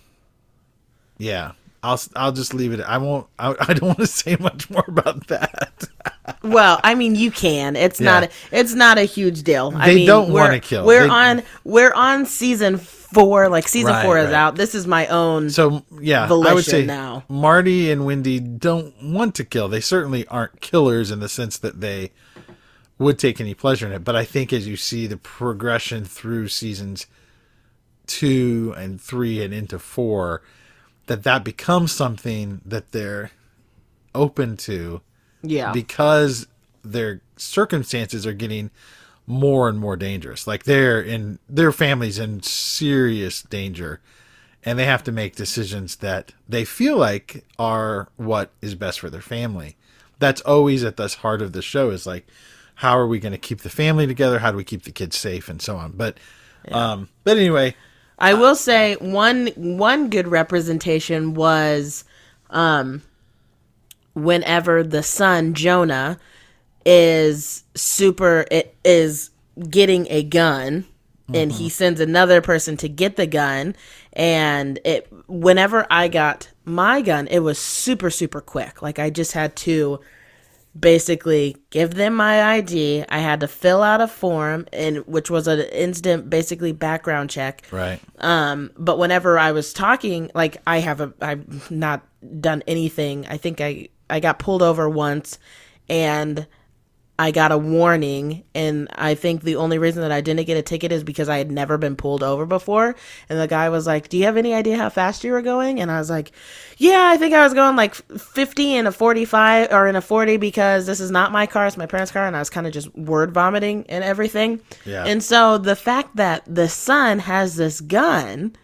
yeah. I'll I'll just leave it. I won't. I, I don't want to say much more about that.
Well, I mean, you can. It's
Yeah.
not. A, it's not a huge deal. I
They
mean,
don't
we're-
wanna kill.
We're
They-
on. We're on season four. Like season
Right,
four is
right.
out. This is my own.
So yeah, I
volition
would say
now.
Marty and Wendy don't want to kill. They certainly aren't killers in the sense that they would take any pleasure in it. But I think as you see the progression through seasons two and three and into four, that that becomes something that they're open to
yeah.
because their circumstances are getting more and more dangerous. Like they're in their families in serious danger and they have to make decisions that they feel like are what is best for their family. That's always at the heart of the show is like how are we going to keep the family together? How do we keep the kids safe and so on. But um but anyway,
I will say one one good representation was um whenever the son Jonah is super it is getting a gun and he sends another person to get the gun and it whenever I got my gun it was super super quick. Like I just had to basically give them my ID. I had to fill out a form and which was an instant basically background check.
right.
Um but whenever I was talking like I have a I've not done anything. I think I I got pulled over once and I got a warning and I think the only reason that I didn't get a ticket is because I had never been pulled over before and the guy was like, "Do you have any idea how fast you were going?" and I was like, "Yeah, I think I was going like 50 in a 45 or in a 40 because this is not my car, it's my parents' car." And I was kind of just word vomiting and everything.
Yeah.
And so the fact that the son has this gun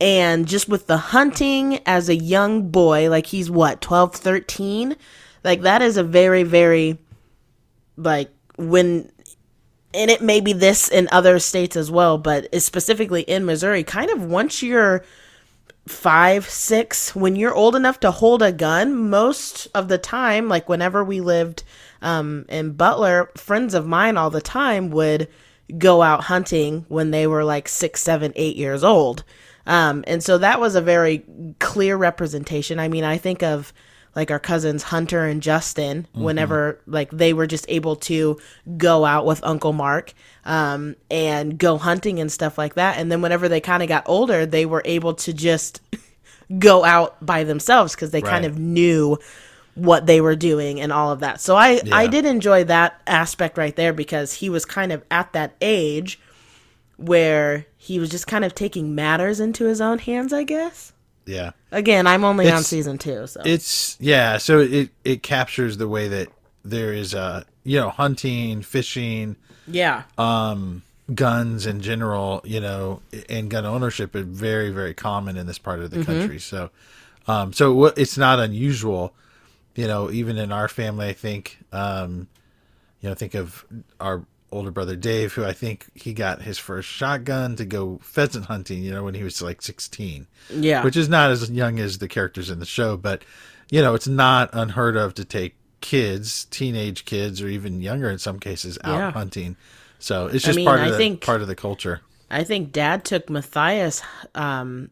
and just with the hunting as a young boy like he's what 12 13 like that is a very very like when and it may be this in other states as well but specifically in missouri kind of once you're five six when you're old enough to hold a gun most of the time like whenever we lived um, in butler friends of mine all the time would go out hunting when they were like six seven eight years old. Um, and so that was a very clear representation. I mean i think of like our cousins Hunter and Justin whenever like they were just able to go out with Uncle Mark um and go hunting and stuff like that and then whenever they kind of got older they were able to just go out by themselves cuz they kind of knew what they were doing and all of that. So I I did enjoy that aspect right there because he was kind of at that age where he was just kind of taking matters into his own hands, I guess.
Yeah.
Again, I'm only on season 2, so
It's yeah, so it it captures the way that there is uh you know hunting, fishing,
yeah.
Um, guns in general, you know, and gun ownership is very very common in this part of the country. So um so it's not unusual, you know, even in our family I think um you know, think of our older brother Dave who I think he got his first shotgun to go pheasant hunting, you know, when he was like 16
yeah.
which is not as young as the characters in the show, but you know, it's not unheard of to take kids, teenage kids, or even younger in some cases, out
Yeah.
hunting. So it's just
mean,
part of
I
the
think-
part of the culture.
I think dad took Matthias um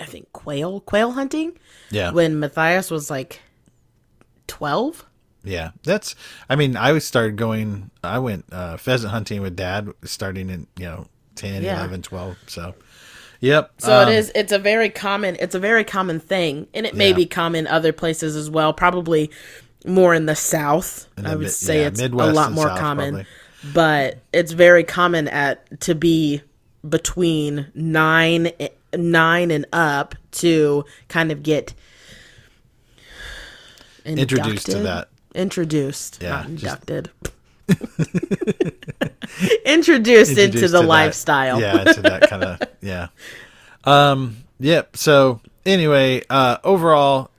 I think quail quail hunting
Yeah,
when Matthias was like 12.
Yeah. That's. I mean, I started going. I went uh, pheasant hunting with dad, starting in you know 10,
Yeah.
11, 12. So, yep.
So
um,
it is it's a very common it's a very common thing and it may
Yeah.
be common other places as well, probably more in the south.
In
I would
mid-
say
yeah,
it's a lot more
South,
common.
probably.
But it's very common at to be between nine nine and up to kind of get
Introduced to that.
Introduced,
Yeah,
not inducted. introduced, into the
to that-
lifestyle.
yeah, into that kind of yeah. Um. Yep. So anyway, uh, overall,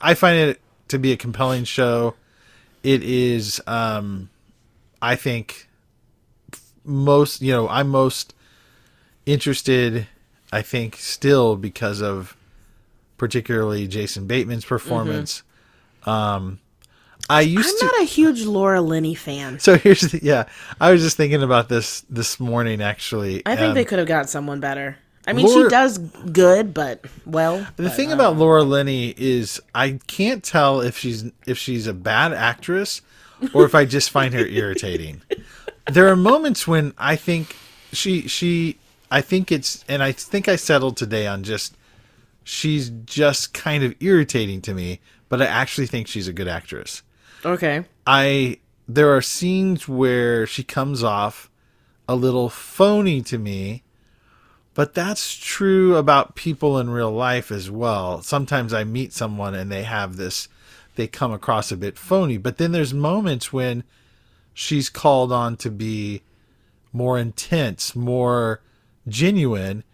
I find it to be a compelling show. It is, um, I think, most you know, I'm most interested. I think still because of particularly Jason Bateman's performance. Um, I used
I'm
to.
not a huge Laura Linney fan.
so here's the yeah. I was just thinking about this this morning actually.
I think
Um,
they could have got someone better. I mean,
Laura-
she does good, but well,
The thing about Laura Linney is I can't tell if she's if she's a bad actress or if I just find her irritating. There are moments when I think she she I think it's and I think I settled today on just she's just kind of irritating to me, but I actually think she's a good actress.
Okay.
I there are scenes where she comes off a little phony to me, but that's true about people in real life as well. Sometimes I meet someone and they have this they come across a bit phony, but then there's moments when she's called on to be more intense, more genuine,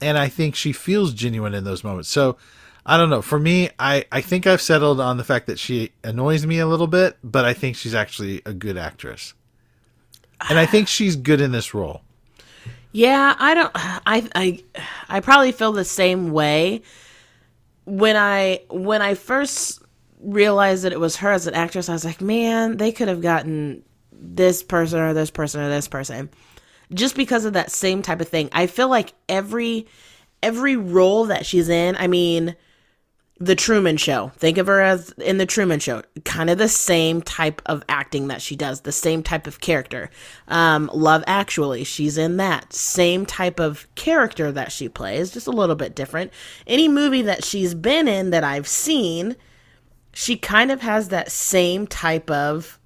and I think she feels genuine in those moments. So I don't know. For me, I, I think I've settled on the fact that she annoys me a little bit, but I think she's actually a good actress. And I think she's good in this role.
Yeah, I don't. I I I probably feel the same way when I when I first realized that it was her as an actress. I was like, man, they could have gotten this person or this person or this person, just because of that same type of thing. I feel like every every role that she's in. I mean, the Truman Show. Think of her as in the Truman Show, kind of the same type of acting that she does, the same type of character. Um, Love Actually, she's in that same type of character that she plays, just a little bit different. Any movie that she's been in that I've seen, she kind of has that same type of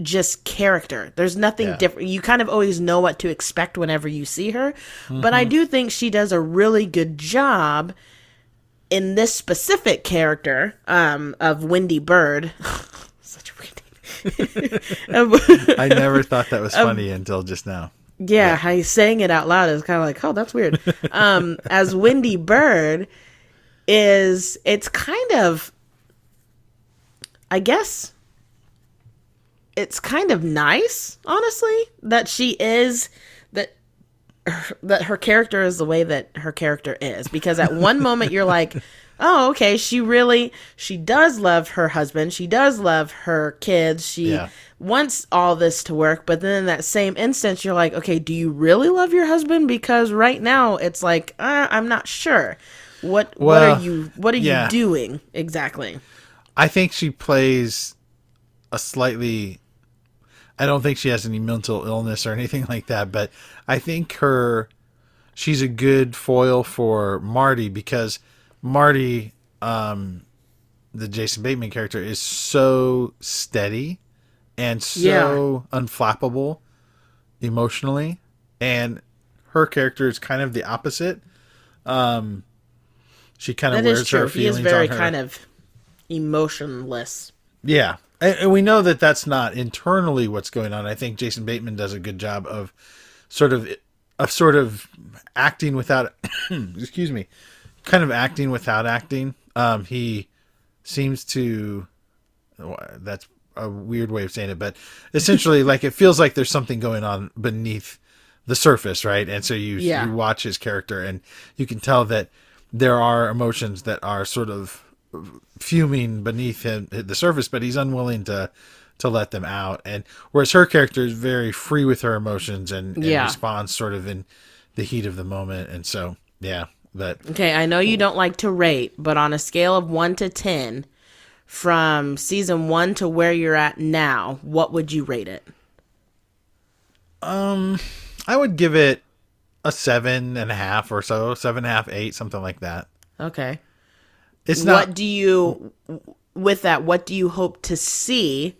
just character. There's nothing
Yeah.
different. You kind of always know what to expect whenever you see her. But I do think she does a really good job in this specific character um, of Wendy Byrde. Such a weird name.
I never thought that was funny until just now.
yeah, I saying it out loud is kind of like, oh, that's weird. Um, as Wendy Byrde is, it's kind of, I guess, it's kind of nice, honestly, that she is that that her character is the way that her character is because at one moment you're like oh okay she really she does love her husband she does love her kids she
Yeah.
wants all this to work but then in that same instance you're like okay do you really love your husband because right now it's like uh, i'm not sure what what are you what are
yeah.
you doing exactly
I think she plays a slightly. I don't think she has any mental illness or anything like that, but I think her. She's a good foil for Marty because Marty, um, the Jason Bateman character, is so steady and so unflappable emotionally, and her character is kind of the opposite. Um, she kind of
that
wears her
he is
feelings
very
on her.
kind of emotionless
Yeah. And, we know that that's not internally what's going on. I think Jason Bateman does a good job of sort of of sort of acting without excuse me, kind of acting without acting. Um he seems to that's a weird way of saying it, but essentially like it feels like there's something going on beneath the surface, right? And so you
Yeah.
you watch his character and you can tell that there are emotions that are sort of fuming beneath him the surface, but he's unwilling to to let them out. And whereas her character is very free with her emotions and, and
Yeah.
responds sort of in the heat of the moment. And so yeah, but
Okay, I know you don't like to rate, but on a scale of 1 to 10, from season 1 to where you're at now, what would you rate it?
Um, I would give it a seven and a half or so, seven and a half, eight, something like that.
Okay.
It's not
what do you with that what do you hope to see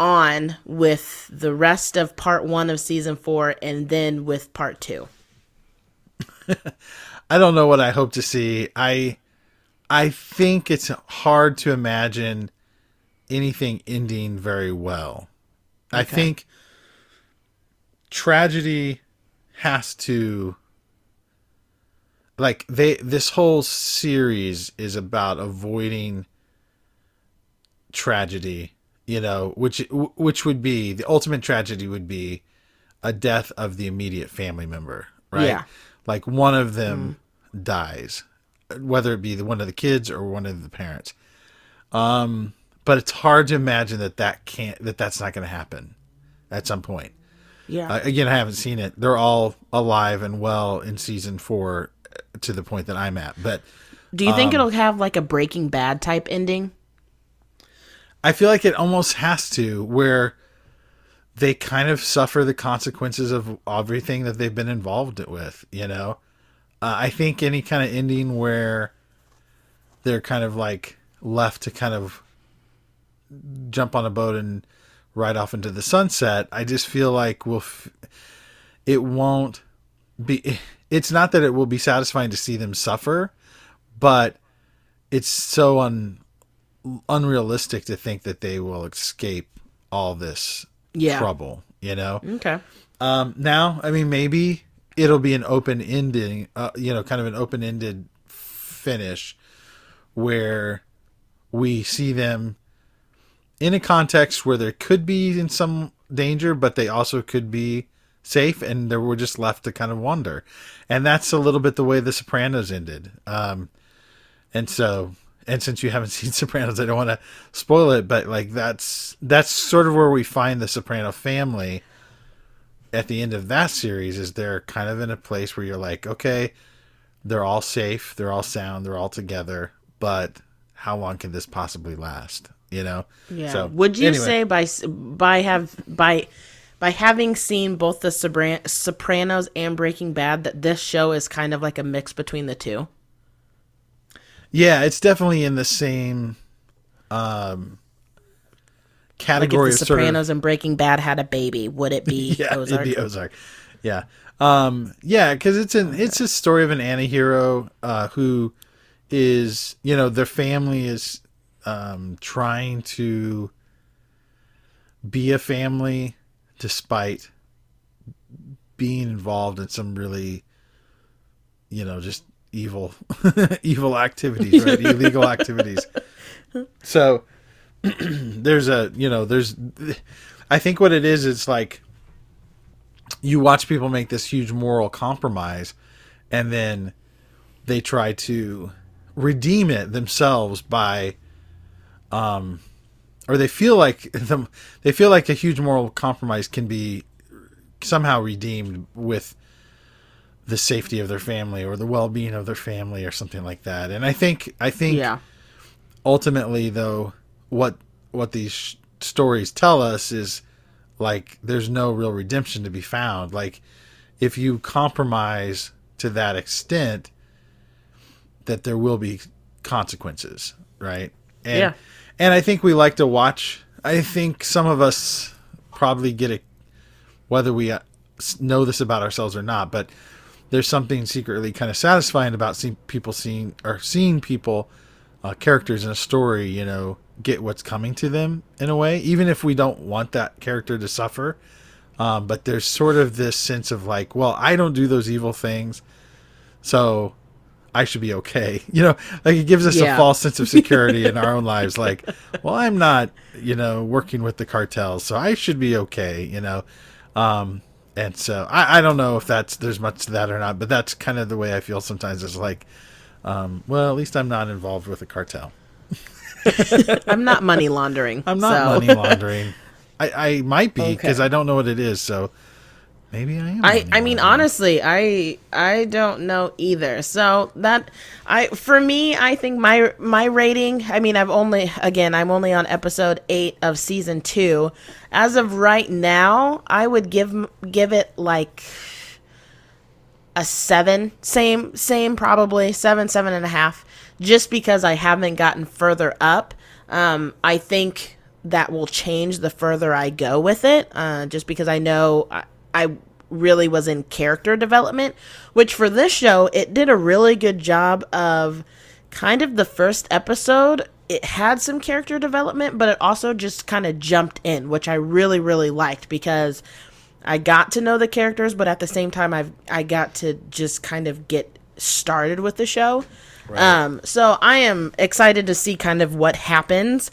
on with the rest of part one of season four and then with part two?
I don't know what I hope to see. I I think it's hard to imagine anything ending very well. Okay. I think tragedy has to like they this whole series is about avoiding tragedy you know which which would be the ultimate tragedy would be a death of the immediate family member right? Yeah. like one of them mm. dies whether it be the one of the kids or one of the parents. Um but it's hard to imagine that that can't that that's not going to happen at some point. Yeah. Uh, again i haven't seen it. They're all alive and well in season 4 to the point that I'm at. But
do you think um, it'll have like a Breaking Bad type ending?
I feel like it almost has to, where they kind of suffer the consequences of everything that they've been involved with. You know, uh, I think any kind of ending where they're kind of like left to kind of jump on a boat and ride off into the sunset. I just feel like we'll. F- it won't be it's not that it will be satisfying to see them suffer, but it's so un, unrealistic to think that they will escape all this yeah. trouble, you know?
Okay.
Um, now, I mean, maybe it'll be an open ending, uh, you know, kind of an open ended finish where we see them in a context where there could be in some danger, but they also could be safe and they were just left to kind of wonder and that's a little bit the way the sopranos ended. Um and so and since you haven't seen sopranos i don't want to spoil it but like that's that's sort of where we find the soprano family at the end of that series is they're kind of in a place where you're like okay they're all safe they're all sound they're all together but how long can this possibly last you know?
Yeah. So would you anyway. say by by have by by having seen both the Sopranos and Breaking Bad that this show is kind of like a mix between the two.
Yeah, it's definitely in the same um, category.
Like if the Sopranos of, and Breaking Bad had a baby, would it be
yeah, Ozark? It'd be Ozark. Yeah, um, yeah, because it's an it's a story of an anti-hero uh, who is you know their family is um, trying to be a family despite being involved in some really, you know, just evil, evil activities, right? Illegal activities. So there's a, you know, there's, I think what it is, it's like you watch people make this huge moral compromise and then they try to redeem it themselves by, um, or they feel like the, they feel like a huge moral compromise can be somehow redeemed with the safety of their family or the well-being of their family or something like that. And I think I think yeah. ultimately though what what these stories tell us is like there's no real redemption to be found. Like if you compromise to that extent that there will be consequences, right? And yeah and I think we like to watch. I think some of us probably get it, whether we uh, know this about ourselves or not, but there's something secretly kind of satisfying about seeing people seeing or seeing people, uh, characters in a story, you know, get what's coming to them in a way, even if we don't want that character to suffer. Um, but there's sort of this sense of like, well, I don't do those evil things, so I should be okay. You know, like it gives us yeah. a false sense of security in our own lives. Like, well, I'm not, you know, working with the cartels, so I should be okay. You know, um, and so I, I don't know if that's there's much to that or not, but that's kind of the way I feel sometimes. Is like, um, well, at least I'm not involved with a cartel.
I'm not money laundering.
I'm not so. money laundering. I, I might be because okay. I don't know what it is. So Maybe I am.
I I mean honestly, I I don't know either. So that I for me, I think my my rating, I mean, I've only again, I'm only on episode 8 of season 2. As of right now, I would give give it like a 7. Same same probably. Seven, seven and a half. Just because I haven't gotten further up. Um I think that will change the further I go with it, uh, just because I know I, I really was in character development, which for this show, it did a really good job of kind of the first episode. It had some character development, but it also just kind of jumped in, which I really, really liked because I got to know the characters, but at the same time, I've I got to just kind of get started with the show. Um, so I am excited to see kind of what happens.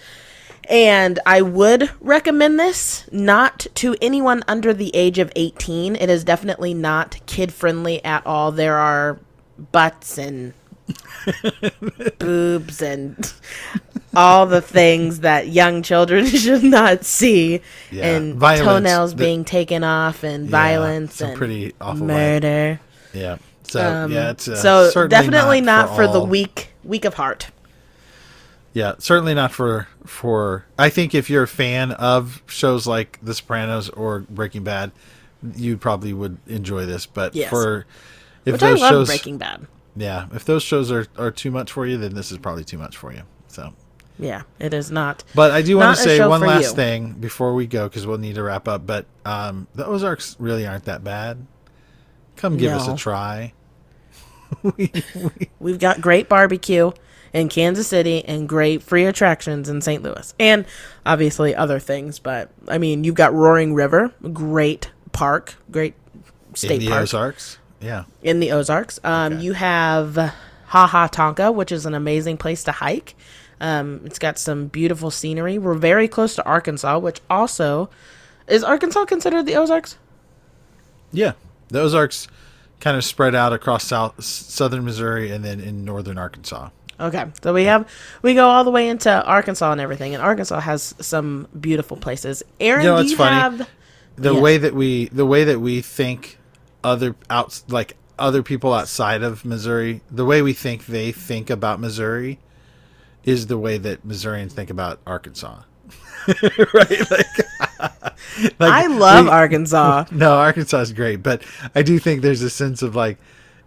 And I would recommend this not to anyone under the age of 18. It is definitely not kid friendly at all. There are butts and boobs and all the things that young children should not see
Yeah,
and
violence.
toenails
The-
being taken off and violence
some
and
pretty awful
murder.
Yeah. So
Um,
yeah, it's uh,
so definitely not, for, the weak weak of heart.
Yeah, certainly not for for. I think if you're a fan of shows like The Sopranos or Breaking Bad, you probably would enjoy this. But
Yes.
for if
Which I
those
love
shows,
Breaking Bad.
yeah, if those shows are are too much for you, then this is probably too much for you. So,
Yeah, it is not.
but I do want to say one last
you.
thing before we go because we'll need to wrap up. But um, the Ozarks really aren't that bad. Come give us a try.
We We've got great barbecue in Kansas City and great free attractions in St. Louis. And obviously other things, but I mean, you've got Roaring River, great park, great state
in the
park
Ozarks. Yeah.
in the Ozarks. Um,
Okay.
You have Ha Ha Tonka, which is an amazing place to hike. Um, it's got some beautiful scenery. We're very close to Arkansas, which also is Arkansas considered the Ozarks?
Yeah, the Ozarks kind of spread out across south southern Missouri and then in northern Arkansas.
Okay, so we have we go all the way into Arkansas and everything, and Arkansas has some beautiful places. Aaron,
You know,
do
it's
you
funny.
have?
The
Yeah.
way that we the way that we think other out like other people outside of Missouri, the way we think they think about Missouri is the way that Missourians think about Arkansas. right? Like, like
I love
we-
Arkansas.
No, Arkansas is great, but I do think there's a sense of like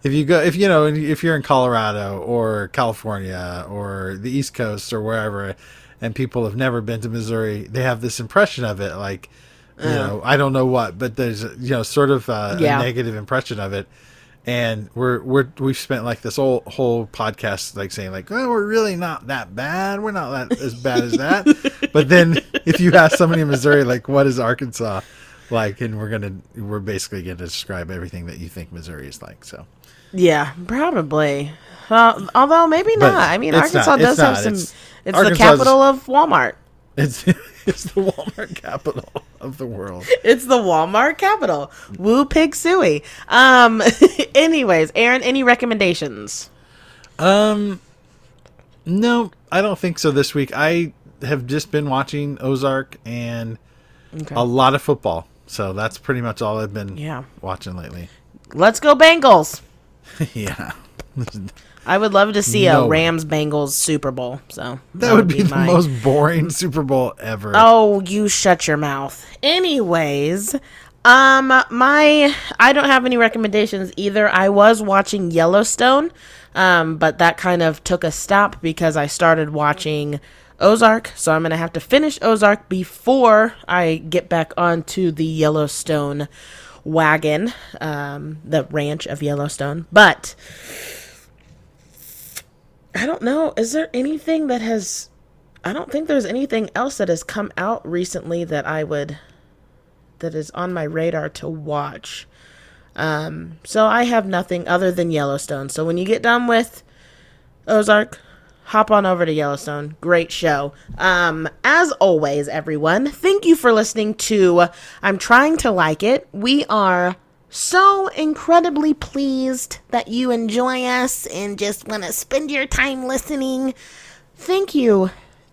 if you go if you know if you're in Colorado or California or the East Coast or wherever and people have never been to Missouri, they have this impression of it like you know, I don't know what, but there's you know sort of uh,
Yeah.
a negative impression of it. And we're we're we've spent like this whole whole podcast like saying like oh we're really not that bad. We're not that as bad as that. But then if you ask somebody in Missouri like what is Arkansas like? And we're gonna we're basically gonna describe everything that you think Missouri is like so
Yeah, probably. Uh, although maybe
But
not. I mean, Arkansas
not-
does have
not.
some.
It's-
It's, the capital of Walmart.
it's it's the Walmart capital of the world
It's the Walmart capital. Woo pig suey. Um. anyways, Aaron, any recommendations?
Um, no, I don't think so. This week, I have just been watching Ozark and
Okay.
a lot of football. So that's pretty much all I've been
Yeah.
watching lately.
Let's go Bengals.
yeah,
I would love to see
No.
a Rams Bengals Super Bowl. So
that, would be, the
my-
most boring Super Bowl ever.
Oh, you shut your mouth. Anyways, um my I don't have any recommendations either. I was watching Yellowstone, um but that kind of took a stop because I started watching Ozark, so I'm going to have to finish Ozark before I get back onto the Yellowstone wagon, um the ranch of Yellowstone. But I don't know, is there anything that has I don't think there's anything else that has come out recently that I would that is on my radar to watch. Um, so I have nothing other than Yellowstone. So when you get done with Ozark, hop on over to Yellowstone. Great show. Um, as always, everyone, thank you for listening to I'm Trying to Like It. We are so incredibly pleased that you enjoy us and just want to spend your time listening. Thank you,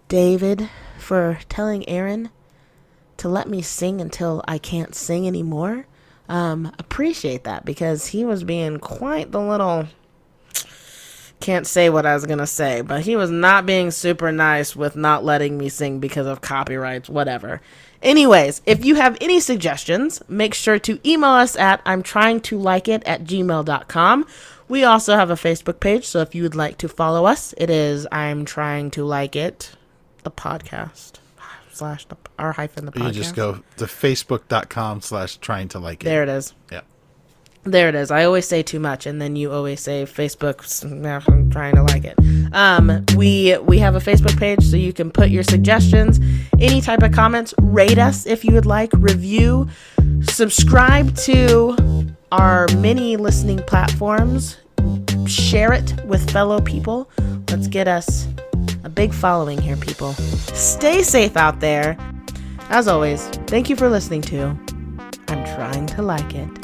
David, for telling Aaron to let me sing until I can't sing anymore. Um, appreciate that because he was being quite the little. Can't say what I was gonna say, but he was not being super nice with not letting me sing because of copyrights, whatever. Anyways, if you have any suggestions, make sure to email us at I'm trying to like it at gmail.com. We also have a Facebook page, so if you would like to follow us, it is I'm trying to like it, the podcast. slash the hyphen the podcast.
You just go to facebook.com slash trying to like it.
There it is.
Yeah.
There it is. I always say too much, and then you always say Facebook. I'm trying to like it. Um, we we have a Facebook page, so you can put your suggestions, any type of comments, rate us if you would like, review, subscribe to our many listening platforms, share it with fellow people. Let's get us a big following here, people. Stay safe out there. As always, thank you for listening to. I'm trying to like it.